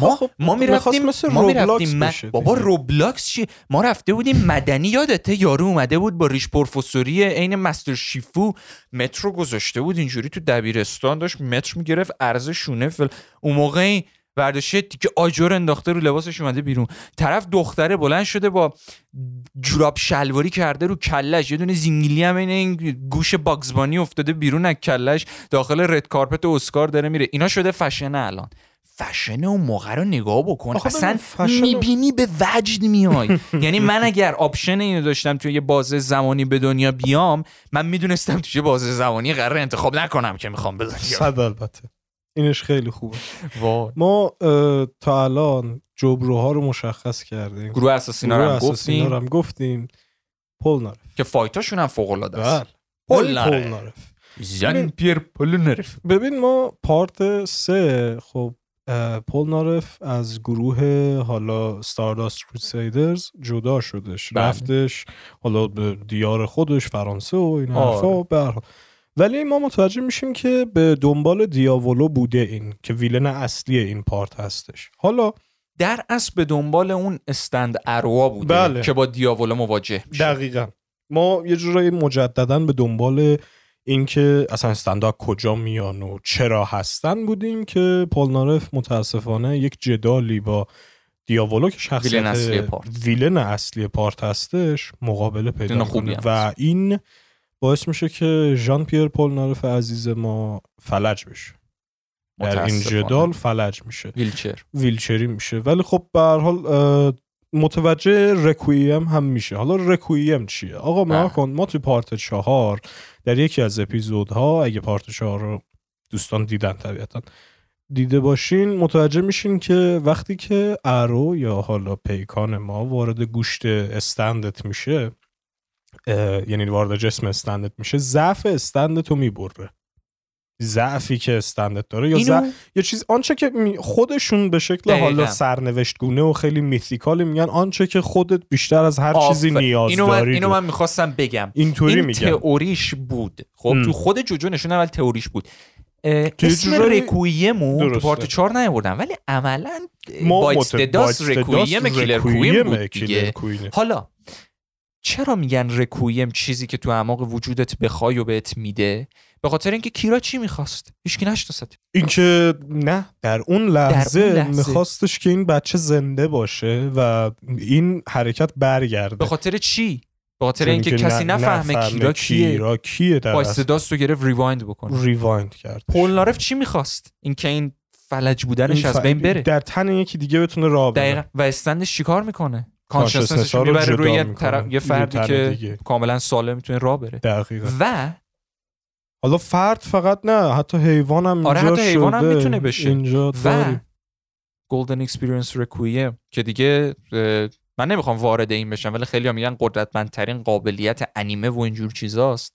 ما خب ما می‌رفتیم ما می‌رفتیم بابا روبلاکس چی؟ ما رفته بودیم مدنی یادته؟ یارو اومده بود با ریش پروفسوری عین مستر شیفو. مترو گذاشته بود اینجوری تو دبیرستان داشت متر می‌گرفت عرض شونه فل اون موقع برداشته که آجر انداخته رو لباسش اومده بیرون. طرف دختره بلند شده با جوراب شلواری کرده رو کلش. یه دونه زینگلی هم این گوش باگزبانی افتاده بیرون از کلش. داخل red carpet اسکار داره میره. اینا شده فشن الان. فشن اون موقع رو نگاه بکن. اصلا می‌بینی به وجد میای. یعنی من اگر option اینو داشتم توی یه بازه زمانی به دنیا بیام من می‌دونستم توی بازه زمانی قرار انتخاب نکنم که می‌خوام به
صد البته. اینش خیلی خوبه. ما تا الان جبروها رو مشخص کردیم.
گروه اساسینا رو هم گفتیم.
هم گفتیم. پول نارف
که فایتاشون هم فوق العاده
است.
بله. پول نارف زن پیر پول نارف
ببین ما پارت سه خب پول نارف از گروه حالا ستارداست کروسیدرز جدا شدش. بله. رفتش حالا به دیار خودش فرانسه و این حرفا. ولی ما متوجه میشیم که به دنبال دیاولو بوده این که ویلن اصلی این پارت هستش. حالا
در اصل به دنبال اون استند اروا بوده
بله.
که با دیاولو مواجه میشه.
دقیقا. ما یه جورایی مجددا به دنبال اینکه اصلا استندا کجا میان و چرا هستن بودیم که پولنارف متاسفانه یک جدالی با دیاولو که شخصیت
ویلن اصلی پارت.
ویلن اصلی پارت هستش مقابله پیدا کنه. و این باعث میشه که ژان پیر پولنارف عزیز ما فلج بشه. در این. جدال فلج میشه.
ویلچر.
ویلچری میشه. ولی خب به هر حال متوجه رکویم هم میشه. حالا رکویم چیه؟ آقا
بله.
ما کن ما توی پارت چهار در یکی از اپیزودها اگه پارت چهار رو دوستان دیدن طبیعتا دیده باشین متوجه میشین که وقتی که ارو یا حالا پیکان ما وارد گوشت استندت میشه یعنی وارد جسم استندت میشه ضعف استندت رو می‌بره ضعفی که استندت داره یا ضعف یه چیز آنچه که خودشون به شکل
دقیقاً.
حالا سرنوشت گونه و خیلی میثیکالی میگن آنچه که خودت بیشتر از هر چیزی
آفر.
نیاز
اینو من,
داری
اینو من می‌خواستم بگم
اینطوری
این
میگن
تئوریش بود خب
ام.
تو خود جوجو نشون اول تئوریش بود اسم
جورایی-
رکویمو تو. پارت 4 نیاوردن ولی عملا
ما
بایست
مت-
داس
بایست
رکویم کیلر کویم بود دیگه. حالا چرا میگن رکویم چیزی که تو اعماق وجودت بخوای و بهت میده؟ به خاطر اینکه کیرا چی می‌خواست؟ هیچکی نشناست
اینکه نه در اون لحظه,
اون لحظه.
میخواستش که این بچه زنده باشه و این حرکت برگرده.
به خاطر چی؟ به خاطر اینکه
که
کسی
ن-
نفهمه کیرا کیه
کیرا کیه. در
رو گرفت ریوایند بکنه
ریوایند کرد.
پولنارف چی می‌خواست؟ اینکه این فلج بودنش از بین بره.
در تن یکی دیگه بتونه راه بره.
و استندش چیکار می‌کنه؟
ها رو
می‌بره روی یه. طرف- یه فردی که
دیگه.
کاملا سالم می‌تونه راه بره
دقیقا
و
حالا فرد فقط نه حتی حیوان هم
آره، حتی حیوان هم. می‌تونه بشه.
اینجا
و. Golden Experience Requiem که دیگه من نمی‌خوام وارد این بشم ولی خیلی میگن قدرتمندترین قابلیت انیمه و اینجور چیزاست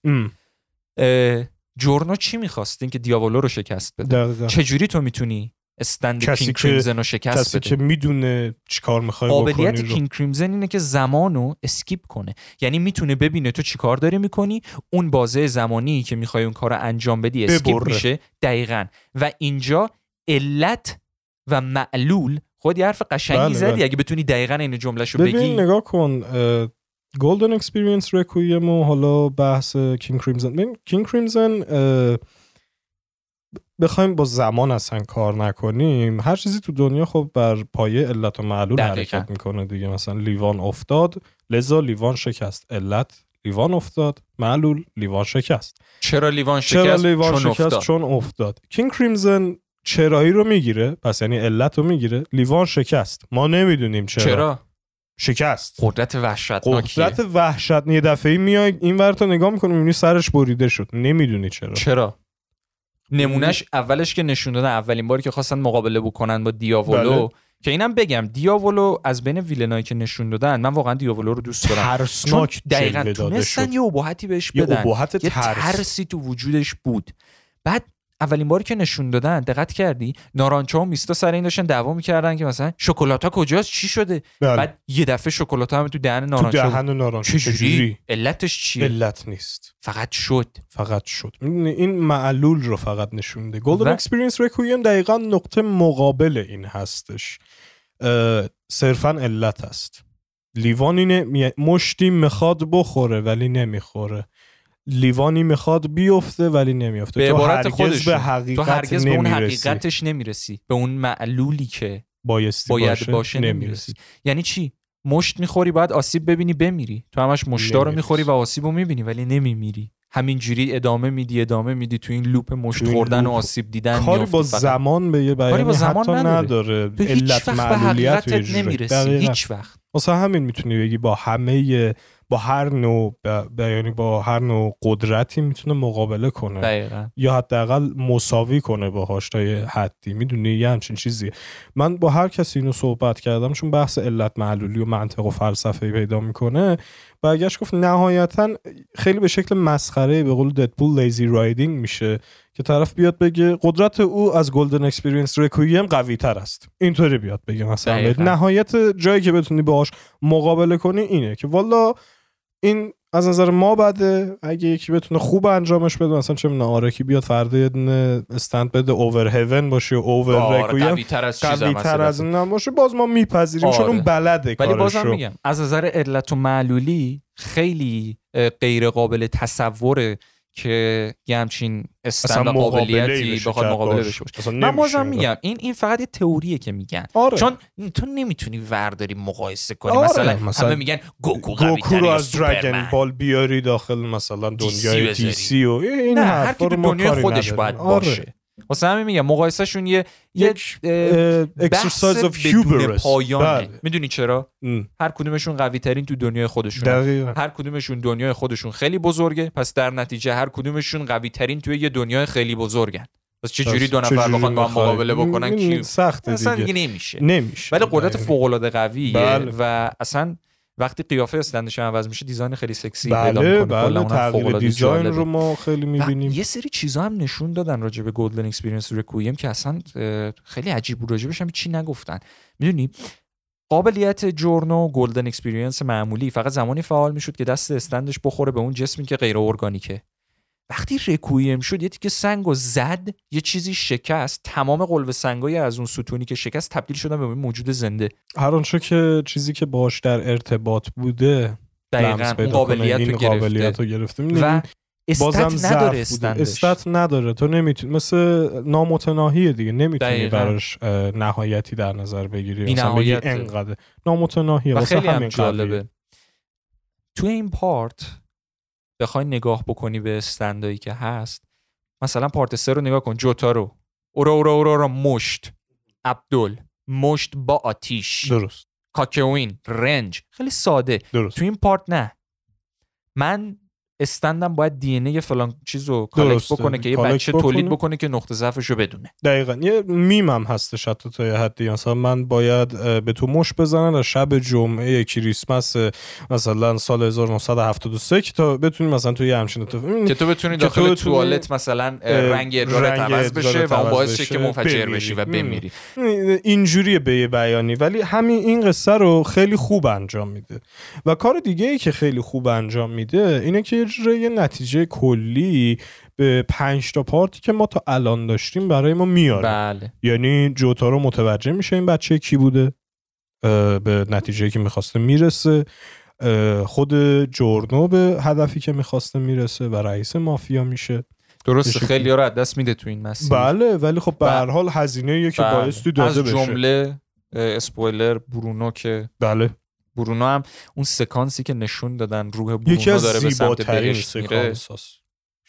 جورنو چی می‌خواست اینکه دیاولو رو شکست بده چجوری تو می‌تونی stand
کسی King
Crimson رو شکست
کسی
بده.
که می‌دونه چیکار می‌خوای بکنی
قابلیت
رو.
King Crimson اینه که زمان رو skip کنه. یعنی می‌تونه ببینه تو چیکار داری می‌کنی اون بازه زمانی که می‌خوای اون کار رو انجام بدی skip
ببره.
میشه دقیقا. و اینجا علت و معلول خود یه حرف قشنگی
بله،
زدی.
بله.
اگه بتونی دقیقا این جملهشو بگی.
ببین نگاه کن Golden Experience Requiem و حالا بحث King Crimson ببین King Crimson بخوایم با زمان اصلا کار نکنیم هر چیزی تو دنیا خب بر پایه علت و معلول
دقیقاً.
حرکت می‌کنه دیگه. مثلا لیوان افتاد لذا لیوان شکست. علت لیوان افتاد معلول لیوان شکست.
چرا لیوان شکست؟
چرا لیوان
چون
شکست؟
افتاد.
چون افتاد. کینگ کریمزن چرایی رو می‌گیره پس یعنی علت رو می‌گیره. لیوان شکست. ما نمی‌دونیم چرا,
چرا؟
شکست.
قدرت وحشتناکیه
قدرت وحشت یه دفعه میای این ور تو نگاه می‌کنی می‌بینی سرش بریده شد. نمی‌دونی چرا.
چرا؟ نمونهش اولش که نشون دادن اولین باری که خواستن مقابله بکنن با دیاولو.
بله.
که اینم بگم دیاولو از بین villain ایی که نشون دادن من واقعا دیاولو رو دوست دارم.
ترسناک
دقیقا تونستن یه ابهتی بهش
یه
بدن. یه
ترس.
ترسی تو وجودش بود. بعد اولین باری که نشون دادن دقت کردی؟ نارانچا و میستا سر این داشتن دعوا می‌کردن که مثلا شکلاتا کجاست؟ چی شده؟
بله.
بعد یه دفعه شکلاتا هم تو دهن
تو
نارانچا بود.
دهن ناران
چجوری؟ علتش چیه؟
علت نیست.
فقط شد.
فقط شد. این معلول رو فقط نشون میده.
Golden
Experience Requiem دقیقا نقطه مقابل این هستش. صرفا علت هست لیوانی نه- مشتی می‌خواد بخوره ولی نمی‌خوره. لیوانی می‌خواد بیفته ولی نمیفته
به
تو
عبارت خودشون.
به حقیقت
تو هرگز به اون. حقیقتش نمی‌رسی به اون معلولی که
بایستی
باید
باشه,
باشه,
نمی‌رسی
نمی‌رسی یعنی چی مشت می‌خوری بعد آسیب ببینی بمیری تو همش مشتا رو. می‌خوری و آسیب رو می‌بینی ولی نمیمیری همینجوری ادامه میدی ادامه میدی تو این لوپ مشت خوردن و. آسیب دیدن
کاری با. زمان به یه بیانی
با زمان
حتی
نداره.
نداره علت
وقت به حقیقتت. نمی‌رسی. هیچ وقت
واسه همین می‌تونی بگی با همه با هر نوع ب- یعنی با هر نوع قدرتی می‌تونه مقابله کنه.
دقیقا.
یا حداقل مساوی کنه باهاش تا یه حدی. می‌دونی؟ یه همچین چیزیه من با هر کسی اینو صحبت کردم چون بحث علت معلولی و منطق و فلسفه پیدا می‌کنه. برگشت گفت نهایتا خیلی به شکل مسخره به قول ددپول لیزی رایدینگ میشه که طرف بیاد بگه قدرت او از Golden Experience Requiem قوی تر است. اینطوری بیاد بگه مثلا. نهایت جایی که بتونی باهاش مقابله کنی اینه که والا این از نظر ما بده. اگه یکی بتونه خوب انجامش بده مثلا چه می‌دونم آراکی بیاد فردا یه دونه stand بده over heaven باشه over
آره قوی تر از
قوی تر از این باشه. باز ما میپذیریم آره. چون اون بلده
ولی بازم میگم از نظر علت و معلولی خیلی غیر قابل تصوره که یه همچین stand قابلیتی بخواد مقابله بشه. باشه من بازم میگم این این فقط یه تئوریه که میگن.
آره.
چون تو نمی‌تونی ورداری مقایسه کنی. آره. مثلا, مثلا همه میگن گوکو گوکو
رو از Dragon Ball بیاری داخل مثلا دنیای DC و این
نه هر کی دنیای خودش باید آره. باشه. واسه همین میگم مقایسه شون یه یک
exercise of
hubris می‌دونی چرا؟ هر کدومشون قوی ترین تو دنیای خودشون هر کدومشون دنیای خودشون خیلی بزرگه. پس در نتیجه هر کدومشون قوی ترین توی یه دنیای خیلی بزرگن. پس چه جوری دو نفر بخوان با هم مقابله بکنن؟ کی اصلا دیگه. نمیشه.
نمیشه.
ولی قدرت فوق العاده قویه بله. و اصلا وقتی قیافه stand ش عوض میشه design خیلی سکسی
بله بله تغییر design رو ما خیلی می‌بینیم.
یه سری چیزا هم نشون دادن راجع به Golden Experience Requiem که اصلا خیلی عجیب بود. راجبش هم چی نگفتن. می‌دونی؟ قابلیت جورنو Golden Experience معمولی. فقط زمانی فعال می‌شد که دست stand ش بخوره به اون جسمی که غیر ارگانیکه. وقتی Requiem شد یه تیکه سنگ و زد یه چیزی شکست. تمام قلوه سنگای از اون ستونی که شکست تبدیل شدن به موجود زنده.
هر آنچه که چیزی که باش در ارتباط بوده
دقیقا اون قابلیت رو
رو گرفته و
stat نداره stand
ش. stat نداره. تو نمی‌تونی مثل نامتناهیه دیگه. نمی‌تونی براش نهایتی در نظر بگیری. مثلا بگی انقدر. نامتناهیه.
و خیلی هم جالبه. توی این پارت بخوای نگاه بکنی به استندایی که هست مثلا پارت سه رو نگاه کن جوتارو اورا اورا اورا اورا مشت. عبدل مشت با آتیش.
درست.
کاکوین رنج. خیلی ساده.
درست.
تو این پارت نه. من استندم باید دی ان فلان چیز رو کالکت بکنه که یه بچه تولید بکنه که نقطه ضعفش رو بدونه.
دقیقا. یه میمم هستش حتی تا یه حدی. مثلا من باید به تو مش بزنن شب جمعه کریسمس مثلا سال 1973 که تا بتونی مثلا تو یه همچین
اتفاق که تو بتونی داخل توالت مثلا رنگ ادرارت عوض بشه و اون باعث که منفجر بشی و بمیری.
اینجوریه به بیانی. ولی همین این قصه رو خیلی خوب انجام میده. و کار دیگه ای که خیلی خوب انجام میده اینه که یه نتیجه کلی به پنج تا پارتی که ما تا الان داشتیم برای ما میاره.
بله.
یعنی جوتا متوجه میشه این بچه کی بوده به نتیجه که می‌خواسته می‌رسه. خود جورنو به هدفی که می‌خواسته می‌رسه و رئیس مافیا میشه.
درسته خیلی رو دست میده تو این مسیر.
بله ولی خب به هر حال هزینه که بله. بایستی داده بشه.
از جمله اسپویلر برونو که
بله.
برونو هم اون سکانسی که نشون دادن روح برونو داره به سمت بهشت میره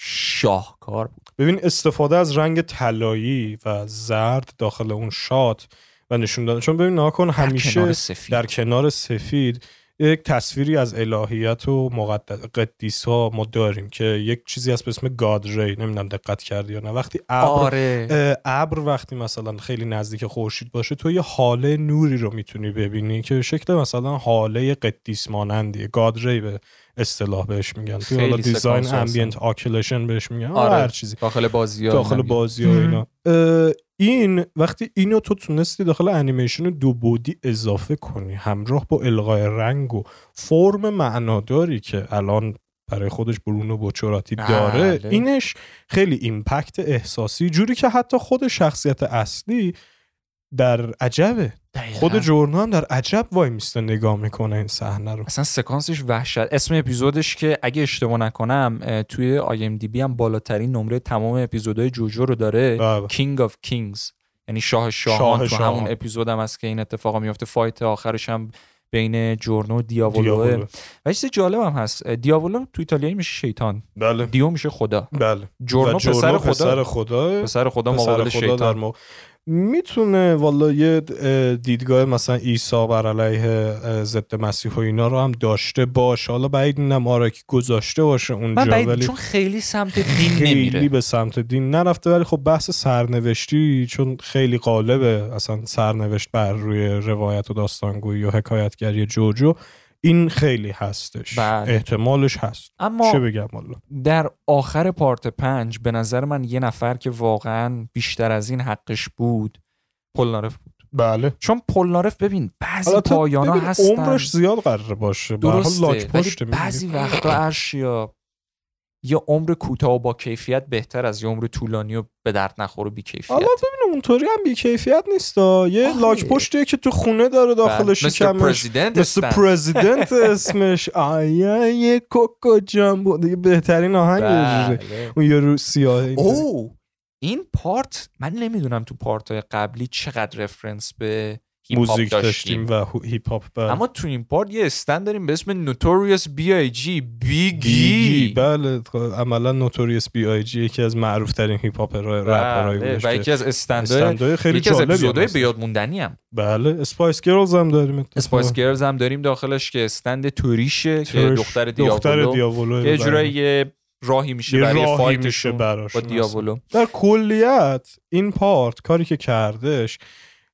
شاهکار بود.
ببین استفاده از رنگ طلایی و زرد داخل اون shot و نشون دادن. چون ببین نگاه کن همیشه در کنار سفید یک تصویری از الهیت و مقدس قدیس ها ما داریم که یک چیزی هست به اسم god ray. نمی‌دونم دقت کردی یا نه. وقتی ابر
آره.
ابر وقتی مثلا خیلی نزدیک خورشید باشه تو یه هاله نوری رو می‌تونی ببینی که شکل مثلا هاله قدیس مانندیه. god ray به اصطلاح بهش میگن. تو حالا design ambient occlusion بهش میگن.
آره.
هر چیزی.
داخل بازی ها
داخل بازی ها اینا. این وقتی اینو تو تونستی داخل انیمیشن دو بعدی اضافه کنی. همراه با القای رنگ و فرم معناداری که الان برای خودش برونو بوچوراتی داره بله. اینش خیلی impact احساسی. جوری که حتی خود شخصیت اصلی در عجبه. خود جورنو هم در عجب وایمیسته نگاه می‌کنه این صحنه رو.
اصلا سکانسش وحشت اسم اپیزودش که اگه اشتباه نکنم توی IMDb هم بالاترین نمره تمام اپیزودهای جوجو رو داره. King of Kings یعنی شاه شاهان تو همون اپیزود هم هست که این اتفاق میفته fight آخرش هم بین جورنو و دیاولو. و چیز جالب هم هست. دیاولو تو ایتالیایی میشه شیطان.
بله.
Dio میشه خدا.
بله.
جورنو, پسر خدا.
پسر خدا.
پسر خدا مقابل شیطان.
می‌تونه والا یه دیدگاه مثلا عیسی بر علیه ضد مسیح و اینا رو هم داشته باشه. حالا بعید نم آراکی گذاشته باشه اونجا
ولی چون خیلی سمت دین نمیره.
خیلی به سمت دین نرفته ولی خب بحث سرنوشتی چون خیلی غالبه. اصلا سرنوشت بر روی روایت و داستانگویی و حکایتگری جوجو. این خیلی هستش.
بله.
احتمالش هست.
اما
چه بگم والا؟
در آخر پارت پنج به نظر من یه نفر که واقعا بیشتر از این حقش بود پولنارف بود.
بله.
چون پولنارف ببین بعضی پایانا هستن.
عمرش زیاد قراره باشه.
درسته. بعضی وقتا ارشیا یه عمر کوتاه و با کیفیت بهتر از یه عمر طولانی و به درد نخور و بی کیفیت
حالا ببین اونطوری هم بی کیفیت نیست یه لاک پشتیه که تو خونه داره داخل شکمش مثل پرزیدنت اسمش. آیا یه کوکو جامبو. دیگه بهترین آهنگ بله. اون یه رو
او این part من نمی‌دونم تو part های قبلی چقدر reference به
موزیک داشتیم و hip hop
بله. اما تو این part یه stand داریم به اسم Notorious B.I.G. Biggie.
بله خب، عملا Notorious B.I.G. یکی از معروف ترین hip hop rapper های
بله. و یکی از stand های خیلی یکی از اپیزودهای به یاد موندنی هم.
بله Spice Girls هم داریم
Spice Girls هم داریم داخلش که stand تریشه که دختر دیاولو دختر دیاولو یه جورایی راهی میشه برای fight شون با دیاولو
در کلیت این part کاری که کردش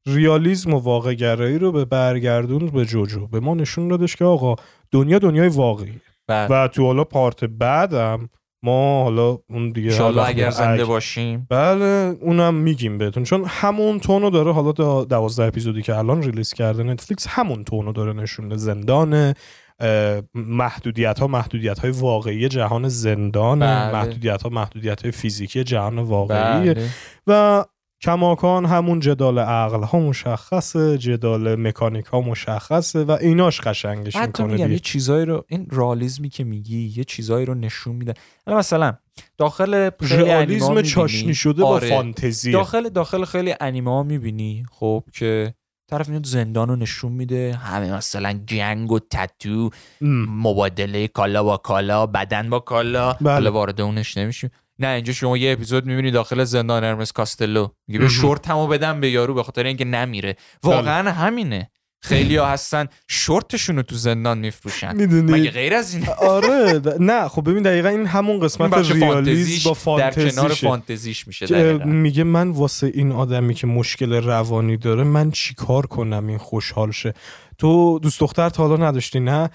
realism و واقع گرایی رو به برگردون به جوجو. به ما نشون دادش که آقا دنیا دنیای واقعی بله. و تو حالا part بعدم ما حالا اون دیگه
حالا اگر زنده باشیم.
بله اونم میگیم بهتون. چون همون تو نداره حالا دوازده اپیزودی که الان release کرده نتفلیکس همون تو نداره نشونه زندان محدودیت ها محدودیت های واقعی جهان زندان بله. محدودیت ها محدودیت های فیزیکی جهان واقعی بله. و کماکان همون جدال عقل ها مشخصه جدال مکانیک ها مشخصه و ایناش قشنگش می‌کنه
میگم یه چیزایی رو این رالیزمی که میگی یه چیزایی رو نشون میده. مثلا داخل
رئالیسم چاشنی شده آره. با فانتزی
داخل داخل خیلی انیمه ها می‌بینی خب که طرف میاد زندان رو نشون میده. همه مثلا گنگ و تتو مبادله کالا با کالا بدن با کالا. بله. حالا وارد اونش نمیشیم. نه اینجا شما یه اپیزود می‌بینی داخل زندان ارمس کاستلو. میگه به شورت همو بدم به یارو به خاطر اینکه نمیره. واقعا بله. همینه. خیلی ها هستن شورتشون رو تو زندان میفروشن. می‌دونی؟ مگه غیر از این
آره. نه خب ببین دقیقا این همون قسمت ریالیز با فانتزیش
در کنار فانتزیش میشه
میگه من واسه این آدمی که مشکل روانی داره من چیکار کنم این خوشحال شه؟ تو دوست دختر تا حالا نداشتی نه؟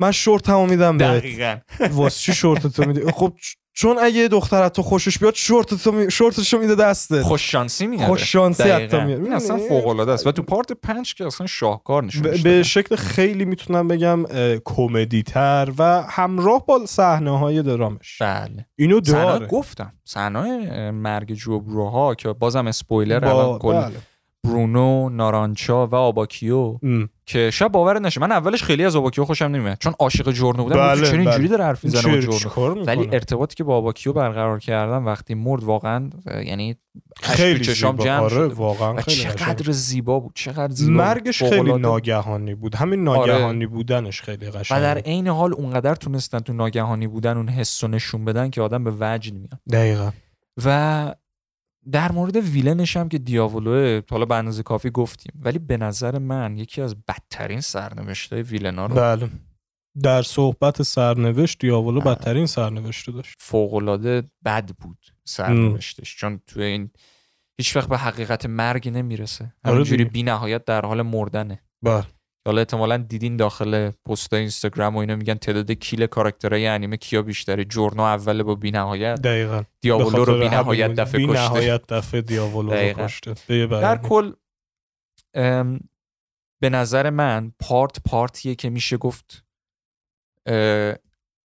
من شورت همو میدم
دقیقاً.
واسه چی شورت تو میدی؟ خب چون اگه دختر تو خوشش بیاد شورت تو شورتشو میده دسته
خوش شانسی میاره
خوش شانسی حتی میاره
این اصلا فوق العاده است. و تو پارت 5 که اصلا شاهکار نشون
به شکل خیلی می‌تونم بگم کمدی تر و همراه با صحنه های درامش.
بله.
اینو داره.
گفتم. صحنه مرگ جبروها که بازم اسپویلر با... بله. برونو نارانچا و آباکیو. که شب باور نشه. من اولش خیلی از آباکیو خوشم نمیاد. چون عاشق جورنو بودم بله چرا اینجوری بله. داره حرف می‌زنه جورنو. ولی ارتباطی که با آباکیو برقرار کردم وقتی مرد واقعا یعنی خیلی چشام جمع آره
واقعا
خیلی چقدر زیبا بود چقدر زیبا
مرگش خیلی ناگهانی بود. همین. ناگهانی آره. بودنش خیلی قشنگ.
و در عین حال اونقدر تونستن تو ناگهانی بودن اون حس نشون بدن که آدم به وجد میاد.
دقیقا.
و در مورد ویلنش هم که دیاولوه حالا به اندازه کافی گفتیم. ولی به نظر من یکی از بدترین سرنوشت های ویلنا رو
بله. در صحبت سرنوشت دیاولو بله. بدترین سرنوشت داشت.
فوقالعاده بد بود سرنوشتش. چون تو این هیچ وقت به حقیقت مرگ نمی‌رسه. آره همینجوری بی نهایت در حال مردنه.
بله.
حالا احتمالا دیدین داخل پست اینستاگرام و اینا میگن تعداد کیل کاراکترهای انیمه کیا بیشتره جورنو اول با بینهایت
دقیقا.
دیاولو رو بینهایت دفعه کشته.
بینهایت دفعه دیاولو رو کشته.
در کل به نظر من part part یه که میشه گفت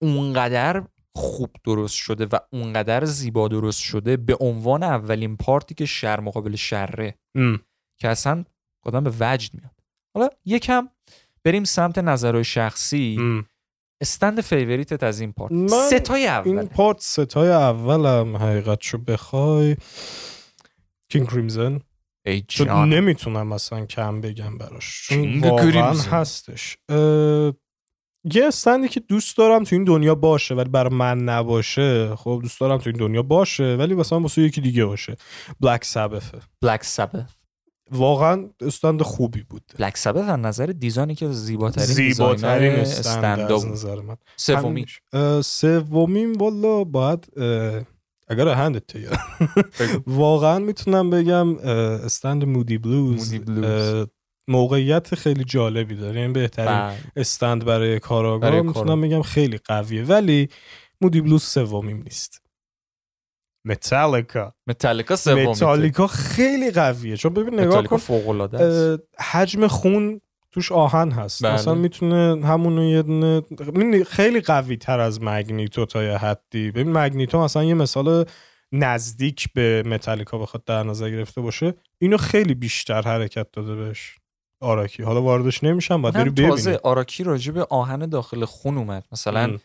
اونقدر خوب درست شده و اونقدر زیبا درست شده به عنوان اولین part ی که شر مقابل شره که اصلا آدم به وجد میاد. حالا یکم بریم سمت نظرهای شخصی. ام. stand favorite ت از این part. ستای اول
این پارت ستای اولم حقیقت شو بخوای. کینگ کریمزن. چون نمی‌تونم مثلا کم بگم براش. چون واقعا هستش. یه استندی که دوست دارم تو این دنیا باشه ولی برای من نباشه. خب دوست دارم تو این دنیا باشه ولی مثلا واسه یکی دیگه باشه. بلک سابث
بلک سابث
واقعا استند خوبی بود.
بلک سابت از نظر دیزاینی که زیباترین
زیباترین استند از نظر من.
سومی
سومین والا باید اگر هندت واقعا می‌تونم بگم استند مودی بلوز, موقعیت خیلی جالبی داره. یعنی بهترین بله. استند برای کاراگاه می‌تونم بگم خیلی قویه. ولی مودی بلوز سومیم نیست. متالیکا
متالیکا سومیته
متالیکا خیلی قویه. چون ببین نگاه کن
فوق العاده
حجم خون توش آهن هست.
بله.
مثلا می‌تونه همون یه دونه خیلی قوی تر از مگنیتو تا یه حدی. ببین مگنیتو مثلا یه مثال نزدیک به متالیکا بخواد در نظر گرفته باشه. اینو خیلی بیشتر حرکت داده بهش. آراکی. حالا واردش نمیشم باید بری ببینی
تازه آراکی راجع به آهن داخل خون اومد. مثلا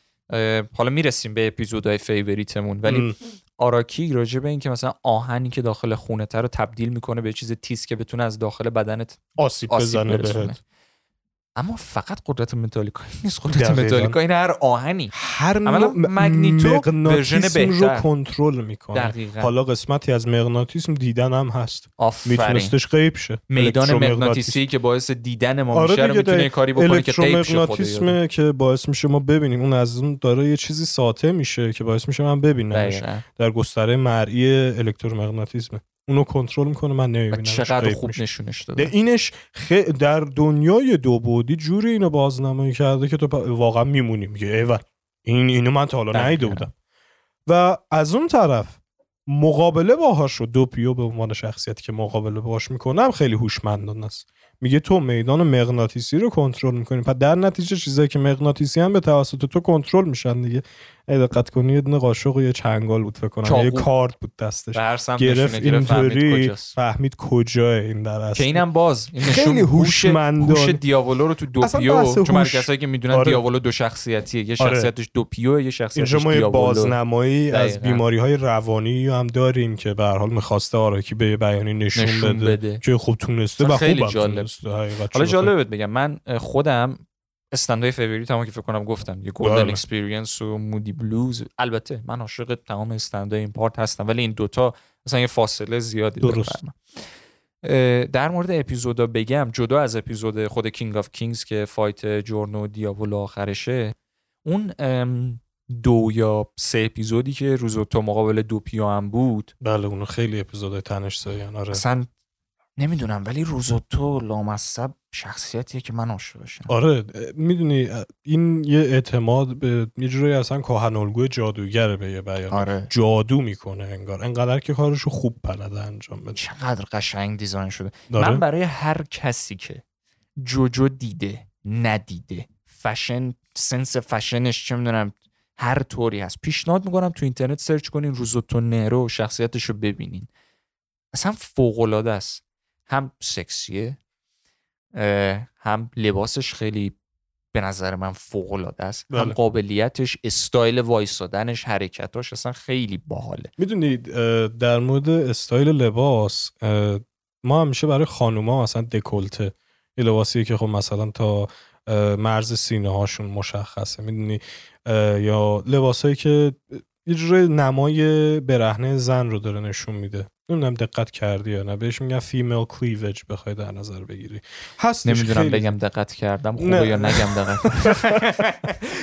حالا می‌رسیم به اپیزودهای favorite مون ولی ام. آراکی راجع به این که مثلا آهنی که داخل خونت رو تبدیل می‌کنه به چیز تیز که بتونه از داخل بدنت
آسیب, آسیب بزنه بهت.
اما فقط قدرت متالیکا نیست قدرت متالیکا این هر آهنی.
هر
مگنیتو ورژن
رو کنترل می‌کنه. دقیقا. حالا قسمتی از مغناطیسم دیدن هم هست. میتونستش غیب شه.
میدان مغناطیسی که باعث دیدن ما آره میشه رو می‌تونه کاری بکنه که غیب شه
که باعث میشه ما ببینیم. اون از اون داره یه چیزی ساطع میشه که باعث میشه من ببینمش. در گستره مرئی الکترومغناطیسم اونو کنترل می‌کنه من نمی‌بینم
چقدر خوب نشونش داده.
اینش خ... در دنیای دو بودی جوری اینو بازنمایی کرده که تو واقعا میمونی. میگه ایول این اینو من تا حالا نیده بودم. و از اون طرف مقابله باهاش رو دوپیو به عنوان شخصیتی که مقابله باهاش می‌کنم خیلی هوشمندانه است. میگه تو میدان مغناطیسی رو کنترل می‌کنی. پس در نتیجه چیزایی که مغناطیسی هم به توسط تو کنترل میشن دیگه. ای دقت کنی یه دونه قاشق و یه چنگال بود فکر کنم. یه کارت بود دستش.
گرفت اینطوری
فهمید کجاه این در اصل.
که اینم باز این
خیلی هوشمندانه
دیاولو رو تو دوپیو چون کسایی که می‌دونن آره. دیاولو دو شخصیتیه یه آره. شخصیتش دوپیو یه شخصیتش دیاولو.
ما بازنمایی از بیماری های روانی هم داریم که به هر حال می‌خواسته آراکی به بیانی نشون, نشون بده. بده. که خوب تونسته و خوب جالب
حالا جالب بگم من خودم stand ای فیوریت هم که فکر کنم گفتم. یه گلدن اکسپریانس و مودی بلوز. البته من عاشق تمام استندای این part هستم ولی این دوتا مثلا یه فاصله زیادی
درست.
در مورد اپیزودا بگم جدا از اپیزود خود King of Kings که fight جورنو دیاولو آخرشه اون دو یا سه اپیزودی که روزوتو مقابل دوپیو هم بود
بله اونو خیلی اپیزود تنش سایان آره.
اصلا نمی‌دونم ولی روزوتو لامصب شخصیتیه که من عاشق بشم.
آره می‌دونی این یه اعتماد به یه جوری اصلا کهن جادوگره به یه بیان.
آره.
جادو می‌کنه انگار. انقدر که کارشو خوب بلده انجام بده.
چقدر قشنگ design شده. داره؟ من برای هر کسی که جوجو دیده ندیده fashion sense fashion ش چه می‌دونم هر طوری هست پیشنهاد می‌کنم تو اینترنت سرچ کنین روزوتو نرو شخصیتش رو ببینین. اصلا فوق العاده است. هم سکسیه هم لباسش خیلی به نظر من فوق العاده است بله. هم قابلیتش استایل وایسادنش حرکتاش اصلا خیلی باحاله.
می‌دونید در مورد استایل لباس ما همیشه برای خانوما مثلا دکولته. یه لباسیه که خب مثلا تا مرز سینه هاشون مشخصه می‌دونی؟ یا لباسایی که یه جوری نمای برهنه زن رو داره نشون میده. نمی‌دونم دقت کردی یا نه. بهش میگن فیمیل کلیوج بخوای در نظر بگیری.
هست نمی‌دونم بگم دقت کردم خوبه یا نگم دقت.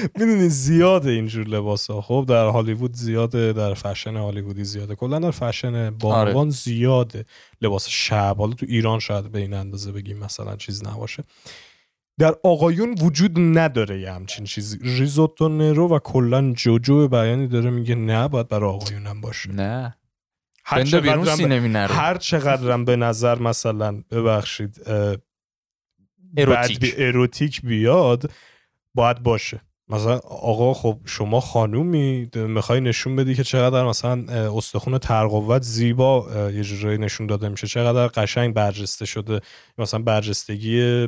می‌دونی زیاده اینجور لباس ها خب در هالیوود زیاده در فشن هالیوودی زیاده. کلا در فشن بانوان آره. زیاده. لباس شب. حالا تو ایران شاید به این اندازه بگیم مثلا چیز نباشه. در آقایون وجود نداره یه همچین چیزی. ریزوتو نرو و کلا جوجو بیانی داره میگه نه باید برای آقایونم باشه.
نه. هر بیرون
هر چقدرم به نظر مثلا ببخشید
اروتیک.
اروتیک بیاد باید باشه. مثلا آقا خب شما خانومی می‌خوای نشون بدی که چقدر مثلا استخون ترقوت زیبا یه جورایی نشون داده میشه. چقدر قشنگ برجسته شده. مثلا برجستگی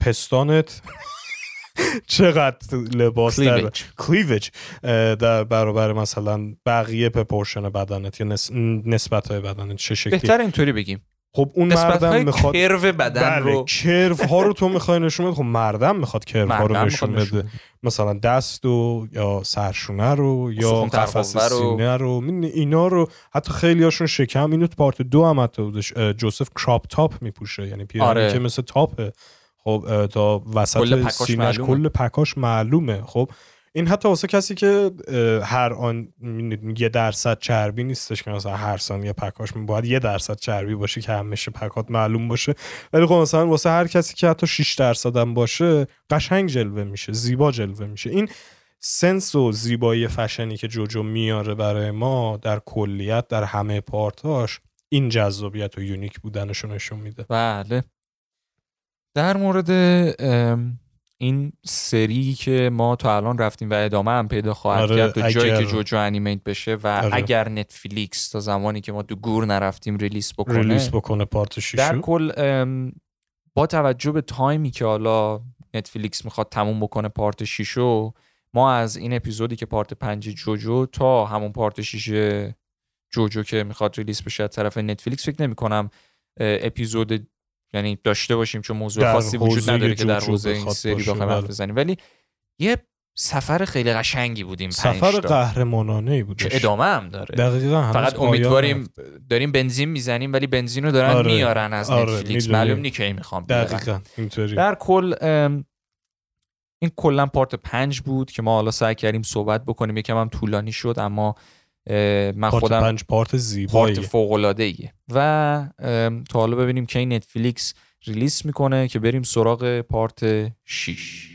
پستانت. چقدر لباس در cleavage در برابر مثلا بقیه proportion بدنت یا نسبت های بدنت چه شکلی؟
بهتر اینطوری بگیم.
خب اون مردم می‌خواد
کرو بدن بله، رو.
کرو ها رو تو می‌خوای نشون بده خب مردم می‌خواد کرو ها رو نشون بده. مثلا دست و یا سرشونه رو یا قفس سینه رو. اینا رو حتی خیلی هاشون شکم. اینو تو پارت دو هم حتی جوزف کراپ تاپ میپوشه. یعنی پیرانی آره. که مثل تاپه. خب تا وسط سینش کل پکاش معلومه. خب این حتی واسه کسی که هر آن یه درصد چربی نیستش که مثلا هر ثانیه پکاش باید یه درصد چربی باشه که همیشه پکات معلوم باشه. ولی خب مثلا واسه هر کسی که حتی 6 درصد هم باشه قشنگ جلوه میشه زیبا جلوه میشه. این سنس و زیبایی فشنی که جوجو میاره برای ما در کلیت در همه پارتاش این جذابیت و یونیک بودنشو نشون میده.
بله. در مورد این سری که ما تا الان رفتیم و ادامه هم پیدا خواهد آره، کرد تا جایی که جوجو animate بشه و آره. اگر نتفلیکس تا زمانی که ما تو گور نرفتیم release بکنه
release بکنه part شیشو
در کل با توجه به تایمی که حالا نتفلیکس می‌خواد تموم بکنه part شیشو ما از این اپیزودی که part پنج جوجو تا همون part شیش جوجو که می‌خواد release بشه از طرف نتفلیکس فکر نمی کنم اپیزود یعنی داشته باشیم چون موضوع خاصی وجود نداره که در حوزه این سری بخوایم حرف بله. بزنیم. ولی یه سفر خیلی قشنگی بودیم
سفر قهرمانانه ای بود
که ادامه هم داره.
دقیقا
فقط امیدواریم داریم بنزین می‌زنیم ولی بنزین رو دارن آره. میارن از آره. نتفلیکس. معلوم نی کی می‌خوام
دقیقا اینطوری.
در کل این کلا پارت پنج بود که ما حالا سعی کردیم صحبت بکنیم. یکم هم طولانی شد اما من
پارت
خودم
پنج پارت زیبایی.
پارت فوق العاده ایه و تا حالا ببینیم که این نتفلیکس ریلیس می‌کنه که بریم سراغ پارت 6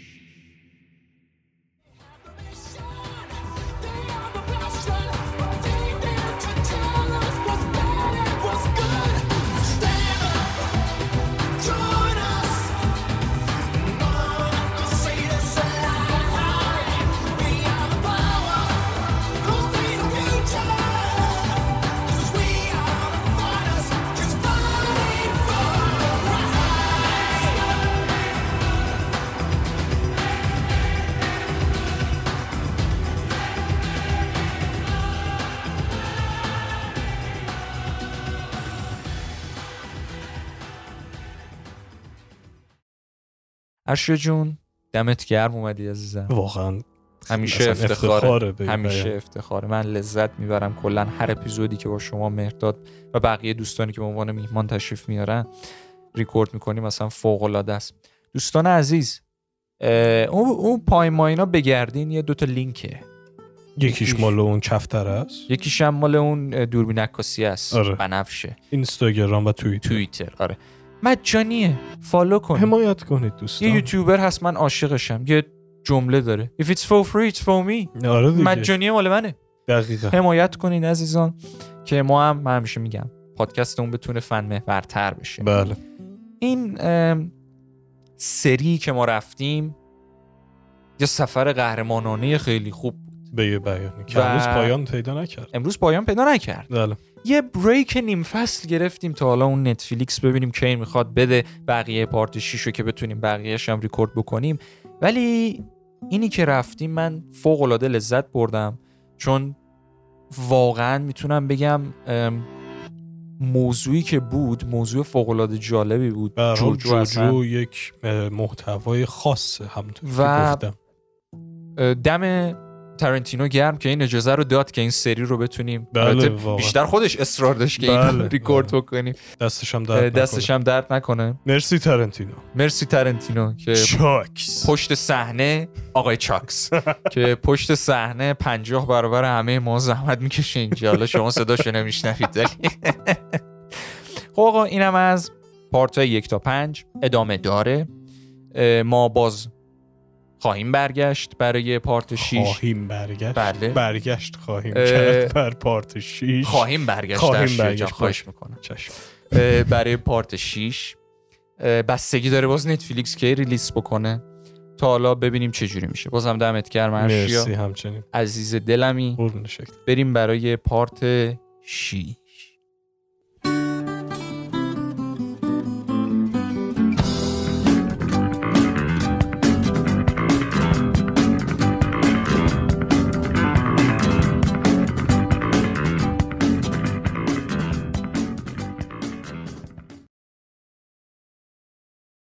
ارشیا جون دمت گرم اومدی عزیزم.
واقعا
همیشه افتخاره. همیشه افتخاره. من لذت می‌برم کلا هر اپیزودی که با شما مهرداد و بقیه دوستانی که به عنوان میهمان تشریف میارن ریکورد می‌کنیم مثلا فوق العاده است. دوستان عزیز اون اون پای ماینا بگردین یه دوتا لینکه.
یکیش مال اون کفتر است؟
یکیش هم مال اون دوربین عکاسی است.
آره.
بنفشه.
اینستاگرام و توییتر.
توییتر آره. مجانیه. فالو کن.
حمایت کنید دوستان.
یه یوتیوبر هست من عاشقشم. یه جمله داره. If it's for free it's for me.
آره
مجانیه مال منه.
دقیقا.
حمایت کنین عزیزان که ما هم من همیشه میگم پادکستمون بتونه فن محورتر بشه.
بله.
این سری که ما رفتیم یه سفر قهرمانانه خیلی خوب بود.
به یه بیانی که امروز پایان پیدا نکرد.
امروز پایان پیدا نکرد.
بله.
یه بریک نیم فصل گرفتیم تا حالا اون نتفلیکس ببینیم کی می‌خواد بده بقیه پارت 6 رو که بتونیم بقیهش هم ریکورد بکنیم. ولی اینی که رفتیم من فوق العاده لذت بردم چون واقعا می‌تونم بگم موضوعی که بود موضوع فوق العاده جالبی بود.
جوجو, جوجو یک محتوای همونطور و گفتم.
دم ترنتینو گرم که این اجازه رو داد که این سری رو بتونیم.
بله
بیشتر خودش اصرار داشت که بله این ریکورد بله. بکنیم.
دستش هم درد
دستش هم درد نکنه.
مرسی ترنتینو.
مرسی ترنتینو که
چاکس.
پشت صحنه آقای چاکس. که پشت صحنه پنجاه برابر همه ما زحمت می‌کشه اینجا. حالا شما صداشو نمیشنوید خب آقا اینم از پارت یک تا پنج. ادامه داره. ما باز خواهیم برگشت برای پارت 6
خواهیم برگشت.
بله.
برگشت خواهیم کرد بر پارت 6
خواهیم برگشت
خواهیم برگشت.
خواهش می‌کنم. برای پارت 6 بستگی داره باز نتفلیکس کی ریلیس بکنه. تا حالا ببینیم چه جوری میشه. بازم دمت گرم
مرسی همچنین.
عزیز دلمی. بریم برای پارت 6